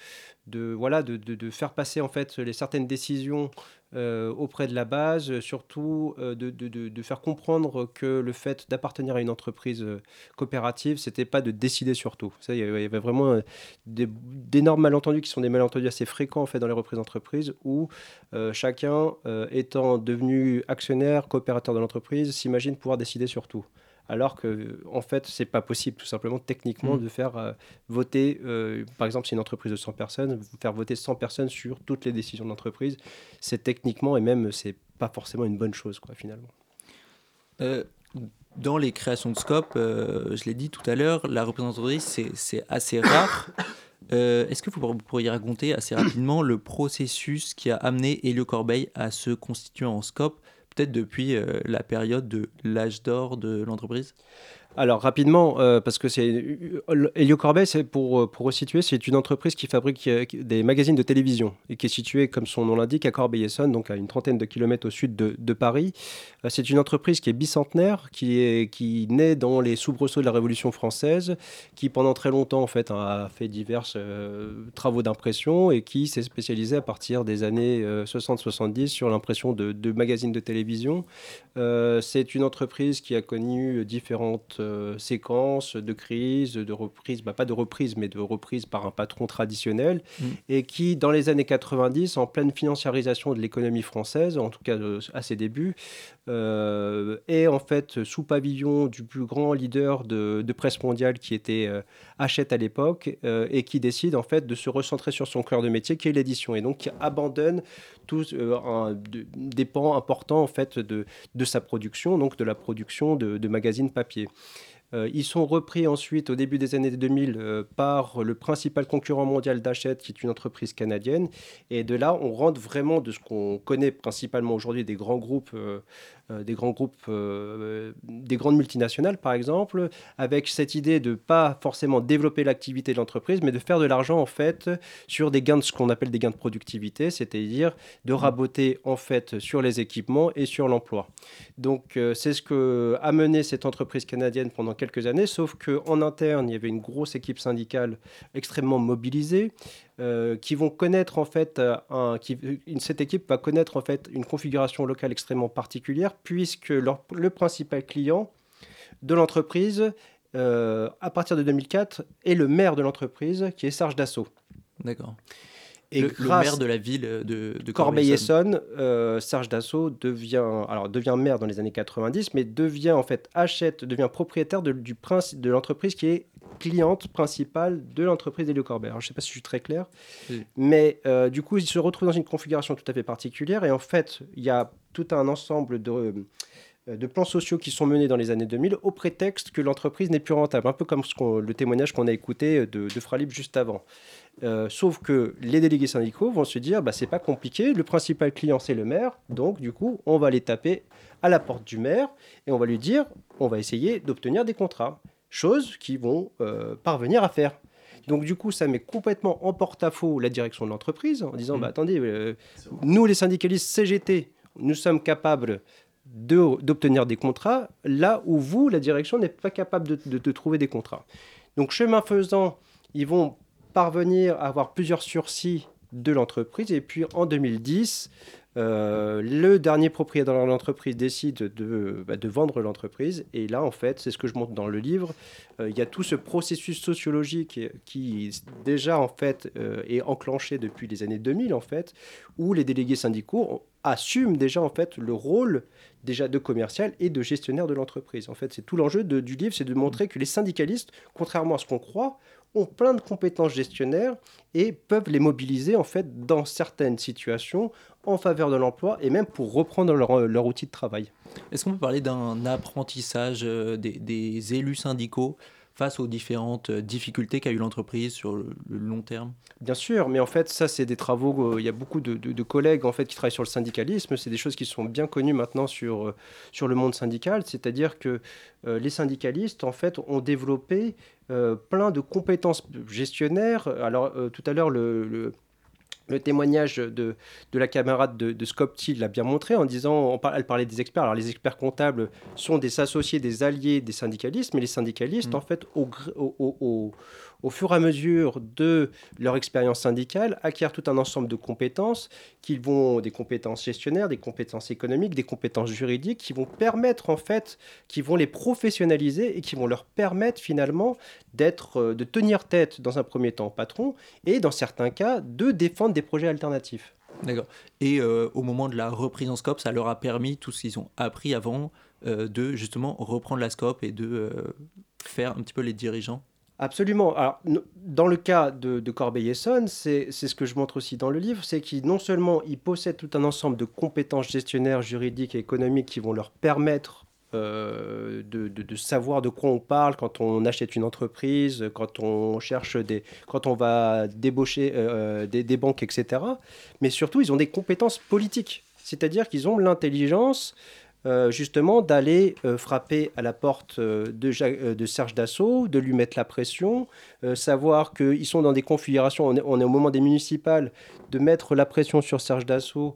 de, voilà, de, de, faire passer en fait les certaines décisions euh, auprès de la base, surtout euh, de, de, faire comprendre que le fait d'appartenir à une entreprise euh, coopérative, c'était pas de décider sur tout. Ça, il y avait vraiment euh, d'énormes malentendus qui sont des malentendus assez fréquents en fait dans les reprises d'entreprise où euh, chacun euh, étant devenu actionnaire, coopérateur de l'entreprise, s'imagine pouvoir décider sur tout alors que en fait c'est pas possible tout simplement techniquement
Mm.
de faire euh, voter euh, par exemple si une entreprise de 100 personnes faire voter 100 personnes sur toutes les décisions de l'entreprise c'est techniquement et même c'est pas forcément une bonne chose quoi finalement
Euh, dans les créations de scope, euh, je l'ai dit tout à l'heure, la représentation c'est c'est assez rare. Euh, Est-ce que vous pour- pourriez raconter assez rapidement le processus qui a amené Hélio Corbeil à se constituer en scope, peut-être depuis euh, la période de l'âge d'or de l'entreprise?
Alors rapidement, euh, parce que c'est Helio Corbeil, c'est pour, euh, pour resituer, c'est une entreprise qui fabrique euh, des magazines de télévision et qui est située, comme son nom l'indique, à Corbeil-Essonnes, donc à une trentaine de kilomètres au sud de, Paris. Euh, c'est une entreprise qui est bicentenaire, qui, est, qui naît dans les soubresauts de la Révolution française, qui pendant très longtemps en fait a fait divers euh, travaux d'impression et qui s'est spécialisée à partir des années euh, 60-70 sur l'impression de, de magazines de télévision. Euh, c'est une entreprise qui a connu différentes euh, séquences de crises, de reprises, bah, pas de reprises, mais de reprises par un patron traditionnel,
Mm.
et qui, dans les années 90, en pleine financiarisation de l'économie française, en tout cas euh, à ses débuts, euh, est en fait sous pavillon du plus grand leader de, de presse mondiale qui était euh, Hachette à l'époque, et qui décide en fait de se recentrer sur son cœur de métier, qui est l'édition, et donc qui abandonne tous un- de- des pans importants en fait de, de sa production, donc de la production de, de magazines papier. Euh, ils sont repris ensuite au début des années 2000 euh, par le principal concurrent mondial d'Hachette, qui est une entreprise canadienne. Et de là, on rentre vraiment de ce qu'on connaît principalement aujourd'hui des grands groupes, euh, des grands groupes, euh, des grandes multinationales par exemple, avec cette idée de pas forcément développer l'activité de l'entreprise, mais de faire de l'argent en fait sur des gains de ce qu'on appelle des gains de productivité, c'est-à-dire de raboter en fait sur les équipements et sur l'emploi. Donc euh, c'est ce que a mené cette entreprise canadienne pendant quelques années, sauf que en interne il y avait une grosse équipe syndicale extrêmement mobilisée. Euh, qui vont connaître en fait euh, un, qui, une- cette équipe va connaître en fait une configuration locale extrêmement particulière puisque leur- le principal client de l'entreprise euh, à partir de 2004 est le maire de l'entreprise qui est Serge Dassault.
D'accord.
Et
le, le maire de la ville de,
euh, Serge Dassault devient, alors devient maire dans les années 90, mais devient en fait achète, devient propriétaire de, du principe de l'entreprise qui est cliente principale de l'entreprise d'Hélio Corbeil. Alors, je ne sais pas si je suis très clair,
Oui.
mais euh, du coup, il se retrouve dans une configuration tout à fait particulière et en fait, il y a tout un ensemble de euh, de plans sociaux qui sont menés dans les années 2000 au prétexte que l'entreprise n'est plus rentable, un peu comme ce qu'on- le témoignage qu'on a écouté de, de Fralib juste avant. Euh, sauf que les délégués syndicaux vont se dire bah, c'est pas compliqué, le principal client c'est le maire, donc du coup on va les taper à la porte du maire et on va lui dire on va essayer d'obtenir des contrats, chose qu'ils vont euh, parvenir à faire. Donc du coup ça met complètement en porte-à-faux la direction de l'entreprise en disant bah, attendez, euh, nous les syndicalistes CGT, nous sommes capables de- d'obtenir des contrats là où vous, la direction, n'êtes pas capable de, de- de trouver des contrats. Donc, chemin faisant, ils vont parvenir à avoir plusieurs sursis de l'entreprise. Et puis, en 2010, euh, le dernier propriétaire de l'entreprise décide de, bah, de vendre l'entreprise. Et là, en fait, c'est ce que je montre dans le livre. euh, Il y a tout ce processus sociologique qui, déjà, en fait, euh, est enclenché depuis les années 2000, en fait, où les délégués syndicaux assument déjà, en fait, le rôle déjà de commercial et de gestionnaire de l'entreprise. En fait, c'est tout l'enjeu du livre, c'est de montrer que les syndicalistes, contrairement à ce qu'on croit, ont plein de compétences gestionnaires et peuvent les mobiliser en fait dans certaines situations en faveur de l'emploi et même pour reprendre leur, leur outil de travail.
Est-ce qu'on peut parler d'un apprentissage euh, des, des élus syndicaux face aux différentes euh, difficultés qu'a eu l'entreprise sur le, long terme?
Bien sûr, mais en fait, ça, c'est des travaux. euh, il y a beaucoup de, de- de collègues en fait qui travaillent sur le syndicalisme. C'est des choses qui sont bien connues maintenant sur, euh, sur le monde syndical. C'est-à-dire que euh, les syndicalistes, en fait, ont développé euh, plein de compétences gestionnaires. Alors, euh, tout à l'heure, le, le- le témoignage de, de la camarade de, de Scopti l'a bien montré en disant, on par- elle parlait des experts. Alors les experts comptables sont des associés, des alliés des syndicalistes, mais les syndicalistes, en fait, au, au, au- au- fur et à mesure de leur expérience syndicale, acquièrent tout un ensemble de compétences qui vont des compétences gestionnaires, des compétences économiques, des compétences juridiques, qui vont permettre en fait, qui vont les professionnaliser et qui vont leur permettre finalement d'être, euh, de tenir tête dans un premier temps au patron et dans certains cas de défendre des projets alternatifs.
D'accord. Et euh, au moment de la reprise en scope, ça leur a permis tout ce qu'ils ont appris avant euh, de justement reprendre la scope et de faire un petit peu les dirigeants?
Absolument. Alors, dans le cas de, Corbeil-Essonne, c'est ce que je montre aussi dans le livre, c'est qu'ils non seulement ils possèdent tout un ensemble de compétences gestionnaires, juridiques et économiques qui vont leur permettre euh, de, de- savoir de quoi on parle quand on achète une entreprise, quand on cherche des, quand on va débaucher euh, des, des banques, etc. Mais surtout, ils ont des compétences politiques, c'est-à-dire qu'ils ont l'intelligence euh, justement d'aller euh, frapper à la porte euh, de, Serge Dassault, de lui mettre la pression, savoir qu'ils sont dans des configurations, on est, au moment des municipales, de mettre la pression sur Serge Dassault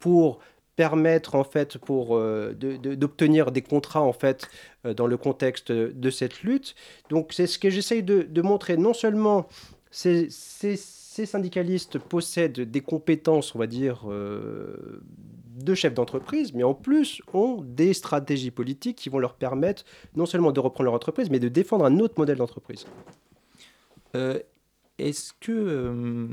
pour permettre en fait pour d'obtenir des contrats en fait dans le contexte de cette lutte. Donc c'est ce que j'essaye de, montrer. Non seulement ces, ces- syndicalistes possèdent des compétences, on va dire, de chefs d'entreprise, mais en plus ont des stratégies politiques qui vont leur permettre non seulement de reprendre leur entreprise, mais de défendre un autre modèle d'entreprise.
Euh, Est-ce que euh,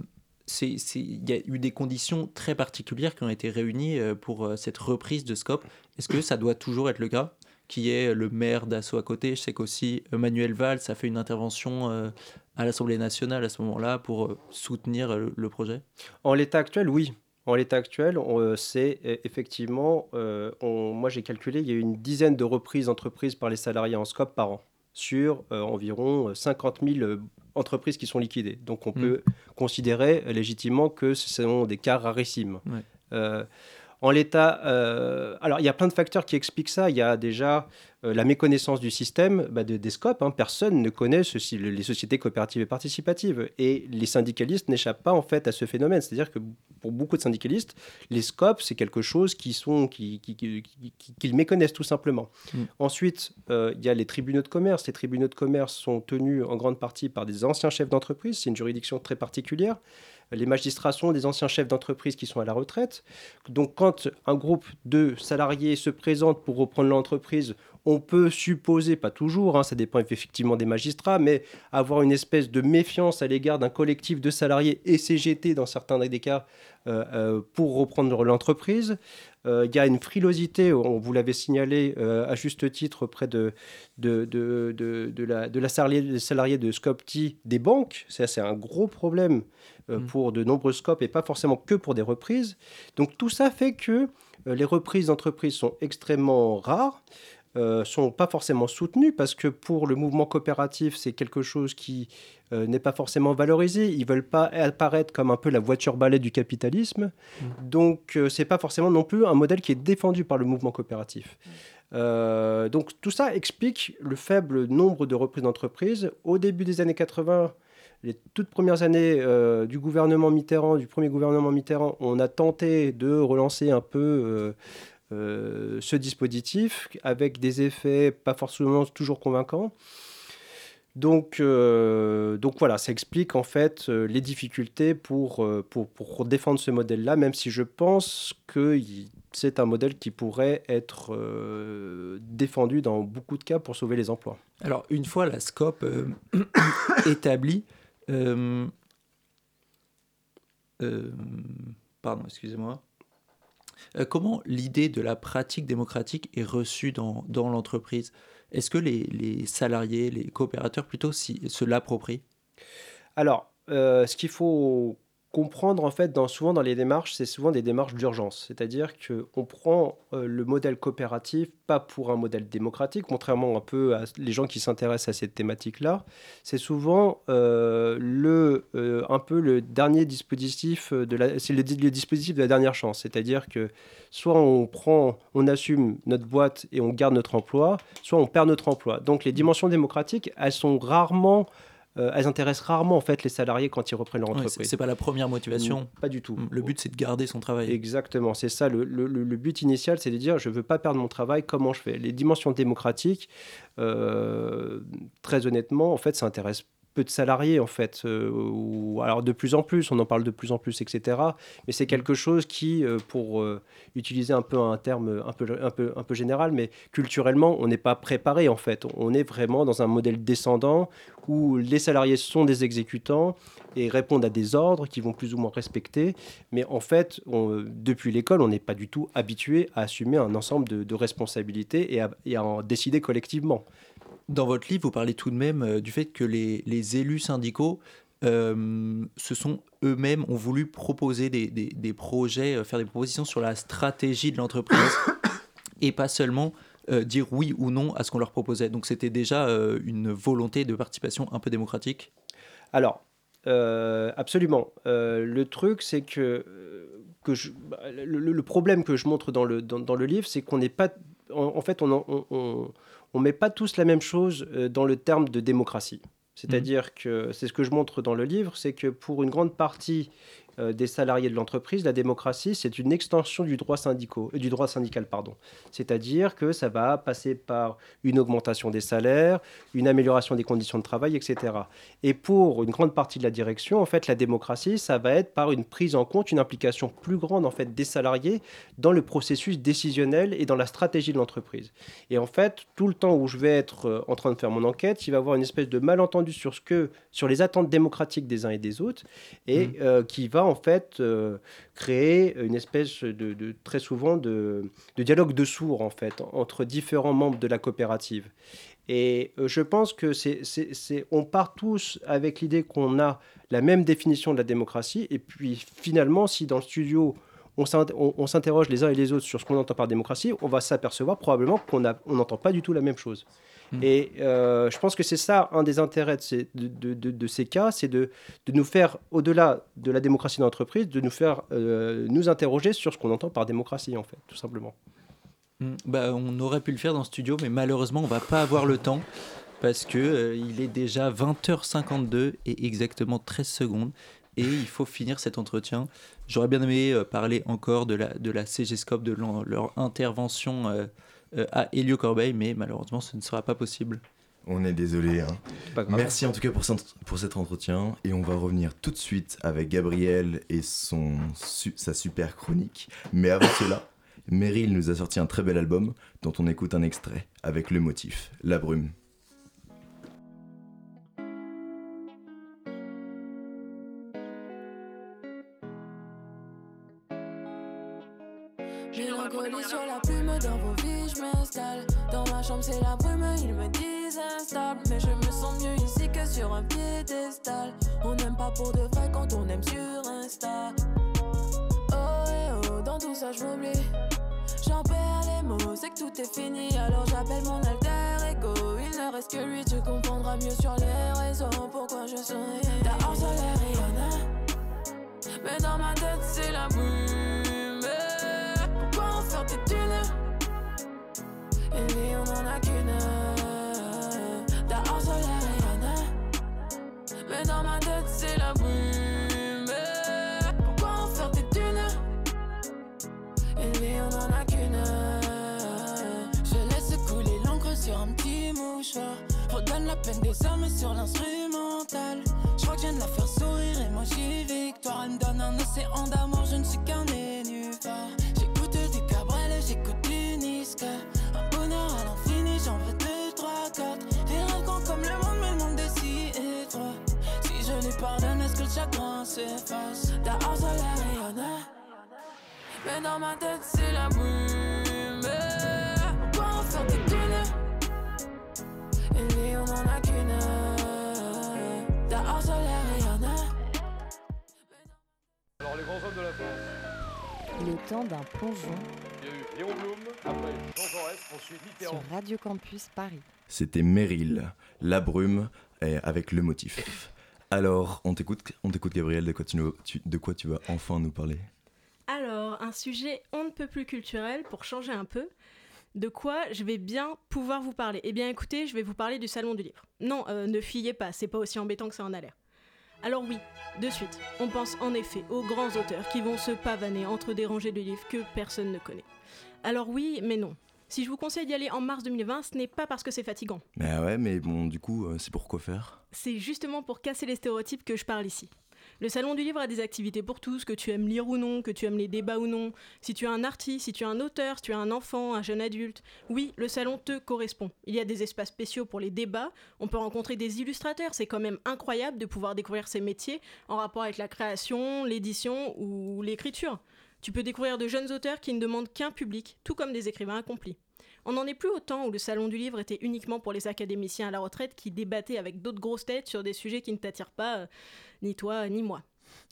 c'est- y a eu des conditions très particulières qui ont été réunies euh, pour euh, cette reprise de Scope? Est-ce que ça doit toujours être le cas Qui est le maire d'Assaut à côté? Je sais qu'aussi Manuel Valls a fait une intervention à l'Assemblée nationale à ce moment-là pour soutenir le projet?
En l'état actuel, oui. En l'état actuel, euh, c'est euh, effectivement, euh, on- moi j'ai calculé, il y a eu une dizaine de reprises d'entreprises par les salariés en scope par an sur euh, environ 50 000 euh, entreprises qui sont liquidées. Donc on
Mm.
peut considérer légitimement que ce sont des cas rarissimes.
Ouais.
Euh, en l'état, alors il y a plein de facteurs qui expliquent ça. Il y a déjà la méconnaissance du système bah, de, des scopes. hein. Personne ne connaît ceci- les sociétés coopératives et participatives. Et les syndicalistes n'échappent pas en fait à ce phénomène. C'est-à-dire que pour beaucoup de syndicalistes, les scopes, c'est quelque chose qui sont, qui, qui- qui- qui- qui- qu'ils méconnaissent tout simplement.
Mm.
Ensuite, euh, il y a les tribunaux de commerce. Les tribunaux de commerce sont tenus en grande partie par des anciens chefs d'entreprise. C'est une juridiction très particulière. Les magistrats sont des anciens chefs d'entreprise qui sont à la retraite. Donc, quand un groupe de salariés se présente pour reprendre l'entreprise, on peut supposer, pas toujours, hein, ça dépend effectivement des magistrats, mais avoir une espèce de méfiance à l'égard d'un collectif de salariés et CGT dans certains des cas euh, euh, pour reprendre l'entreprise. Euh, Il y a une frilosité, on vous l'avait signalé à juste titre auprès de, de, de, de, de la, de la salarié, des salariés de Scopti des banques. Ça, c'est un gros problème euh, pour de nombreux scopes et pas forcément que pour des reprises. Donc tout ça fait que les reprises d'entreprises sont extrêmement rares. Euh, sont pas forcément soutenues parce que pour le mouvement coopératif, c'est quelque chose qui euh, n'est pas forcément valorisé. Ils veulent pas apparaître comme un peu la voiture balai du capitalisme. Donc, euh, c'est pas forcément non plus un modèle qui est défendu par le mouvement coopératif. Euh, donc, tout ça explique le faible nombre de reprises d'entreprises. Au début des années 80, les toutes premières années euh, du gouvernement Mitterrand, du premier gouvernement Mitterrand, on a tenté de relancer un peu euh, ce dispositif avec des effets pas forcément toujours convaincants. Donc, euh, donc voilà, ça explique en fait euh, les difficultés pour, euh, pour, pour défendre ce modèle-là, même si je pense que c'est un modèle qui pourrait être euh, défendu dans beaucoup de cas pour sauver les emplois.
Alors, une fois la scope euh, établie, euh, euh, pardon, excusez-moi, Euh, comment l'idée de la pratique démocratique est reçue dans, l'entreprise? Est-ce que les, salariés, les coopérateurs plutôt, se l'approprient?
Alors, euh, ce qu'il faut comprendre en fait, souvent dans les démarches, c'est souvent des démarches d'urgence. C'est-à-dire qu'on prend euh, le modèle coopératif pas pour un modèle démocratique, contrairement un peu à les gens qui s'intéressent à cette thématique-là. C'est souvent euh, le, euh, un peu le dernier dispositif de la, c'est le dispositif de la dernière chance. C'est-à-dire que soit on prend, on assume notre boîte et on garde notre emploi, soit on perd notre emploi. Donc les dimensions démocratiques, elles sont rarement euh, elles intéressent rarement en fait les salariés quand ils reprennent leur
Ouais,
entreprise.
c'est c'est pas la première motivation.
Mm, Pas du tout.
Le but, c'est de garder son travail.
Exactement, c'est ça. Le, le- le- le but initial, c'est de dire je veux pas perdre mon travail, comment je fais? Les dimensions démocratiques, euh, très honnêtement, en fait, ça intéresse peu de salariés, en fait. euh, ou, alors de plus en plus, on en parle de plus en plus, etc. Mais c'est quelque chose qui, euh, pour euh, utiliser un peu un terme un peu, un, peu, un peu général, mais culturellement, on n'est pas préparé, en fait. On est vraiment dans un modèle descendant où les salariés sont des exécutants et répondent à des ordres qui vont plus ou moins respecter. Mais en fait, on- depuis l'école, on n'est pas du tout habitué à assumer un ensemble de, de responsabilités et à, et à en décider collectivement.
Dans votre livre, vous parlez tout de même euh, du fait que les, les élus syndicaux euh, se sont eux-mêmes ont voulu proposer des, des- des projets, euh, faire des propositions sur la stratégie de l'entreprise et pas seulement euh, dire oui ou non à ce qu'on leur proposait. Donc c'était déjà une volonté de participation un peu démocratique?
Alors, absolument. Le truc, c'est que, que je- bah, le, problème que je montre dans le, dans, dans le livre, c'est qu'on n'est pas. En, en fait, on ne on, on- on met pas tous la même chose euh, dans le terme de démocratie. C'est-à-dire que c'est ce que je montre dans le livre, c'est que pour une grande partie euh, des salariés de l'entreprise, la démocratie, c'est une extension du droit, syndicaux, euh, du droit syndical. pardon. C'est-à-dire que ça va passer par une augmentation des salaires, une amélioration des conditions de travail, etc. Et pour une grande partie de la direction, en fait, la démocratie, ça va être par une prise en compte, une implication plus grande en fait des salariés dans le processus décisionnel et dans la stratégie de l'entreprise. Et en fait, tout le temps où je vais être euh, en train de faire mon enquête, il va y avoir une espèce de malentendu sur ce que, sur les attentes démocratiques des uns et des autres, et euh, qui va en fait euh, créer une espèce de, très souvent de, dialogue de sourds en fait entre différents membres de la coopérative. Et euh, je pense que c'est- on part tous avec l'idée qu'on a la même définition de la démocratie. Et puis finalement, si dans le studio, on, s'int- on- on s'interroge les uns et les autres sur ce qu'on entend par démocratie, on va s'apercevoir probablement qu'on on n'entend pas du tout la même chose. Et euh, je pense que c'est ça un des intérêts de ces, de, de- de- de ces cas, c'est de, nous faire, au-delà de la démocratie d'entreprise, de nous faire euh, nous interroger sur ce qu'on entend par démocratie, en fait, tout simplement.
Mm. Bah, on aurait pu le faire dans le studio, mais malheureusement, on va pas avoir le temps parce que euh, il est déjà 20h52 et exactement 13 secondes. Et il faut finir cet entretien. J'aurais bien aimé euh, parler encore de la, de la CGScope, de leur intervention euh, euh, à Helio Corbeil, mais malheureusement, ce ne sera pas possible.
On est désolé. hein. Merci en tout cas pour, cet- pour cet entretien. Et on va revenir tout de suite avec Gabriel et son, su- sa super chronique. Mais avant cela, Meryl nous a sorti un très bel album dont on écoute un extrait avec le motif La brume.
On n'aime pas pour de vrai quand on aime sur Insta. Oh, eh oh, dans tout ça, je m'oublie. J'en perds les mots, c'est que tout est fini. Alors j'appelle mon alter ego. Il ne reste que lui, tu comprendras mieux sur les raisons pourquoi je souris. Dehors, soleil rayonnant. Mais dans ma tête, c'est la brume. Pourquoi en faire des thunes Une vie, on en a qu'une. C'est la brume. Pourquoi en faire des thunes? Une vie, on en a qu'une. Je laisse couler l'encre sur un petit mouchoir. Redonne la peine des hommes sur l'instrumental. Je crois que je viens de la faire sourire et moi j'y victoire. Elle me donne un océan d'amour, je ne suis qu'un nénuphar. J'écoute du Cabrel, j'écoute du Niska. Un bonheur à l'infini, j'en veux deux, pardonne, est-ce que le chagrin s'efface? Dehors, soleil rayonnant. Mais dans ma tête, c'est la brume. Pourquoi en faire des thunes? Une vie, on en a qu'une. Dehors, soleil rayonnant.
Alors, les grands hommes de la France.
Le temps d'un plongeon
Il y a eu Léon Blum, après Jean Jaurès, ensuite Mitterrand.
sur Radio Campus Paris.
C'était Meryl, La brume, et avec le motif. Alors, on t'écoute, on t'écoute Gabriel, de quoi tu, vas enfin nous parler
Alors, un sujet on ne peut plus culturel pour changer un peu. De quoi je vais bien pouvoir vous parler Eh bien écoutez, je vais vous parler du salon du livre. Non, euh, ne fuyez pas, c'est pas aussi embêtant que ça en a l'air. Alors oui, de suite, on pense en effet aux grands auteurs qui vont se pavaner entre des rangées de livres que personne ne connaît. Alors oui, mais non. Si je vous conseille d'y aller en mars 2020, ce n'est pas parce que c'est fatigant.
Mais ah ouais, mais bon, du coup, euh, c'est pour quoi faire?
C'est justement pour casser les stéréotypes que je parle ici. Le salon du livre a des activités pour tous, que tu aimes lire ou non, que tu aimes les débats ou non. Si tu es un artiste, si tu es un auteur, si tu es un enfant, un jeune adulte, oui, le salon te correspond. Il y a des espaces spéciaux pour les débats, on peut rencontrer des illustrateurs, c'est quand même incroyable de pouvoir découvrir ces métiers en rapport avec la création, l'édition ou l'écriture. Tu peux découvrir de jeunes auteurs qui ne demandent qu'un public, tout comme des écrivains accomplis. On n'en est plus au temps où le salon du livre était uniquement pour les académiciens à la retraite qui débattaient avec d'autres grosses têtes sur des sujets qui ne t'attirent pas, euh, ni toi ni moi.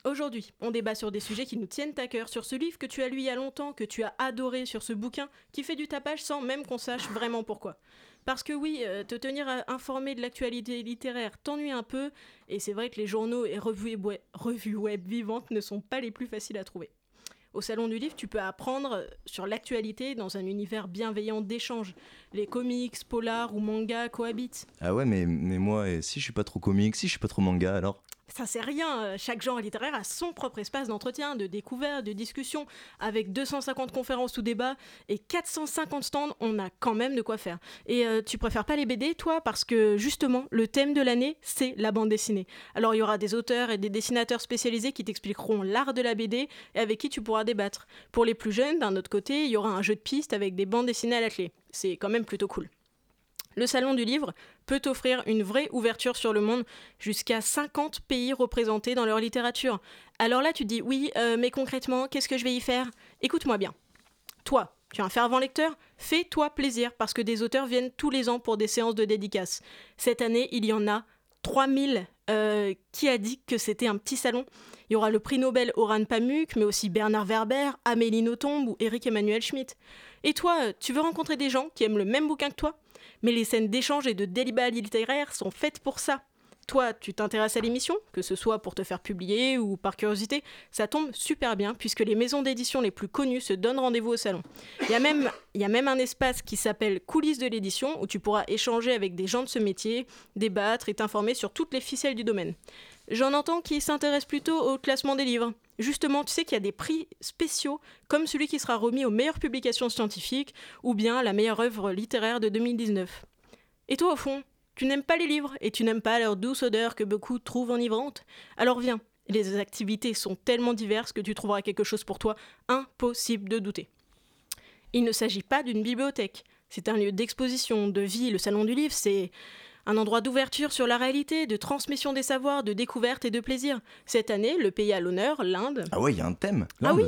Aujourd'hui, on débat sur des sujets qui nous tiennent à cœur, sur ce livre que tu as lu il y a longtemps, que tu as adoré, sur ce bouquin qui fait du tapage sans même qu'on sache vraiment pourquoi. Parce que oui, euh, te tenir informé de l'actualité littéraire t'ennuie un peu, et c'est vrai que les journaux et revues web, revues web vivantes ne sont pas les plus faciles à trouver. Au Salon du Livre, tu peux apprendre sur l'actualité dans un univers bienveillant d'échange. Les comics, polars ou mangas cohabitent.
Ah ouais, mais, moi, et si je suis pas trop comique, si je suis pas trop manga, alors?
Ça c'est rien, chaque genre littéraire a son propre espace d'entretien, de découverte, de discussion. Avec 250 conférences ou débats et 450 stands, on a quand même de quoi faire. Et euh, tu préfères pas les BD, toi? Parce que justement, le thème de l'année, c'est la bande dessinée. Alors il y aura des auteurs et des dessinateurs spécialisés qui t'expliqueront l'art de la BD et avec qui tu pourras débattre. Pour les plus jeunes, d'un autre côté, il y aura un jeu de piste avec des bandes dessinées à la clé. C'est quand même plutôt cool. Le Salon du Livre peut offrir une vraie ouverture sur le monde, jusqu'à 50 pays représentés dans leur littérature. Alors là, tu dis, oui, euh, mais concrètement, qu'est-ce que je vais y faire? Écoute-moi bien. Toi, tu es un fervent lecteur Fais-toi plaisir, parce que des auteurs viennent tous les ans pour des séances de dédicaces. Cette année, il y en a 3000. Euh, qui a dit que c'était un petit salon Il y aura le prix Nobel Oran Pamuk, mais aussi Bernard Werber, Amélie Nothomb ou Eric Emmanuel Schmitt. Et toi, tu veux rencontrer des gens qui aiment le même bouquin que toi? Mais les scènes d'échange et de débat littéraire sont faites pour ça. Toi, tu t'intéresses à l'émission, que ce soit pour te faire publier ou par curiosité, ça tombe super bien puisque les maisons d'édition les plus connues se donnent rendez-vous au salon. Il y, a même, il y a même un espace qui s'appelle Coulisses de l'édition où tu pourras échanger avec des gens de ce métier, débattre et t'informer sur toutes les ficelles du domaine. J'en entends qui s'intéressent plutôt au classement des livres. Justement, tu sais qu'il y a des prix spéciaux, comme celui qui sera remis aux meilleures publications scientifiques ou bien la meilleure œuvre littéraire de 2019. Et toi, au fond, tu n'aimes pas les livres et tu n'aimes pas leur douce odeur que beaucoup trouvent enivrante Alors viens, les activités sont tellement diverses que tu trouveras quelque chose pour toi, impossible de douter. Il ne s'agit pas d'une bibliothèque, c'est un lieu d'exposition, de vie, le salon du livre, c'est un endroit d'ouverture sur la réalité, de transmission des savoirs, de découverte et de plaisir. Cette année, le pays à l'honneur, l'Inde.
Ah ouais, il y a un thème.
Ah oui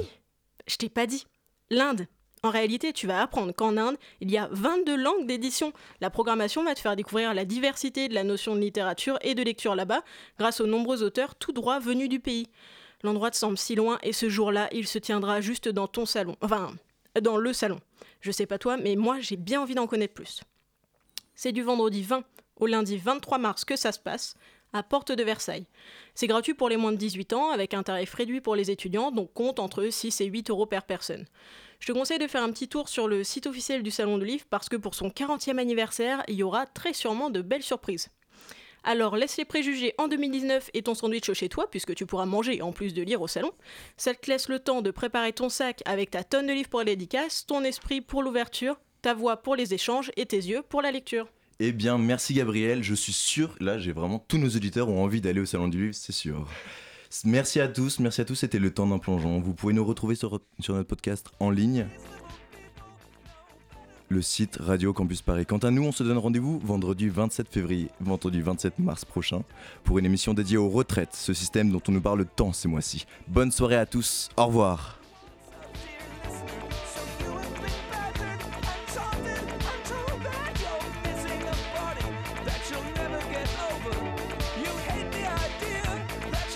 Je t'ai pas dit. L'Inde. En réalité, tu vas apprendre qu'en Inde, il y a 22 langues d'édition. La programmation va te faire découvrir la diversité de la notion de littérature et de lecture là-bas, grâce aux nombreux auteurs tout droit venus du pays. L'endroit te semble si loin et ce jour-là, il se tiendra juste dans ton salon. Enfin, dans le salon. Je sais pas toi, mais moi, j'ai bien envie d'en connaître plus. C'est du vendredi 20 au lundi 23 mars que ça se passe, à Porte de Versailles. C'est gratuit pour les moins de 18 ans, avec un tarif réduit pour les étudiants, donc compte entre 6 et 8 euros par personne. Je te conseille de faire un petit tour sur le site officiel du Salon de Livre parce que pour son 40e anniversaire, il y aura très sûrement de belles surprises. Alors laisse les préjugés en 2019 et ton sandwich chez toi, puisque tu pourras manger en plus de lire au salon. Ça te laisse le temps de préparer ton sac avec ta tonne de livres pour les dédicaces, ton esprit pour l'ouverture, ta voix pour les échanges et tes yeux pour la lecture.
Eh bien, merci Gabriel. Je suis sûr, là, j'ai vraiment tous nos auditeurs ont envie d'aller au Salon du Livre, c'est sûr. Merci à tous, merci à tous. C'était le temps d'un plongeon. Vous pouvez nous retrouver sur, notre podcast en ligne. Le site Radio Campus Paris. Quant à nous, on se donne rendez-vous vendredi 27 février, vendredi 27 mars prochain, pour une émission dédiée aux retraites, ce système dont on nous parle tant ces mois-ci. Bonne soirée à tous, au revoir.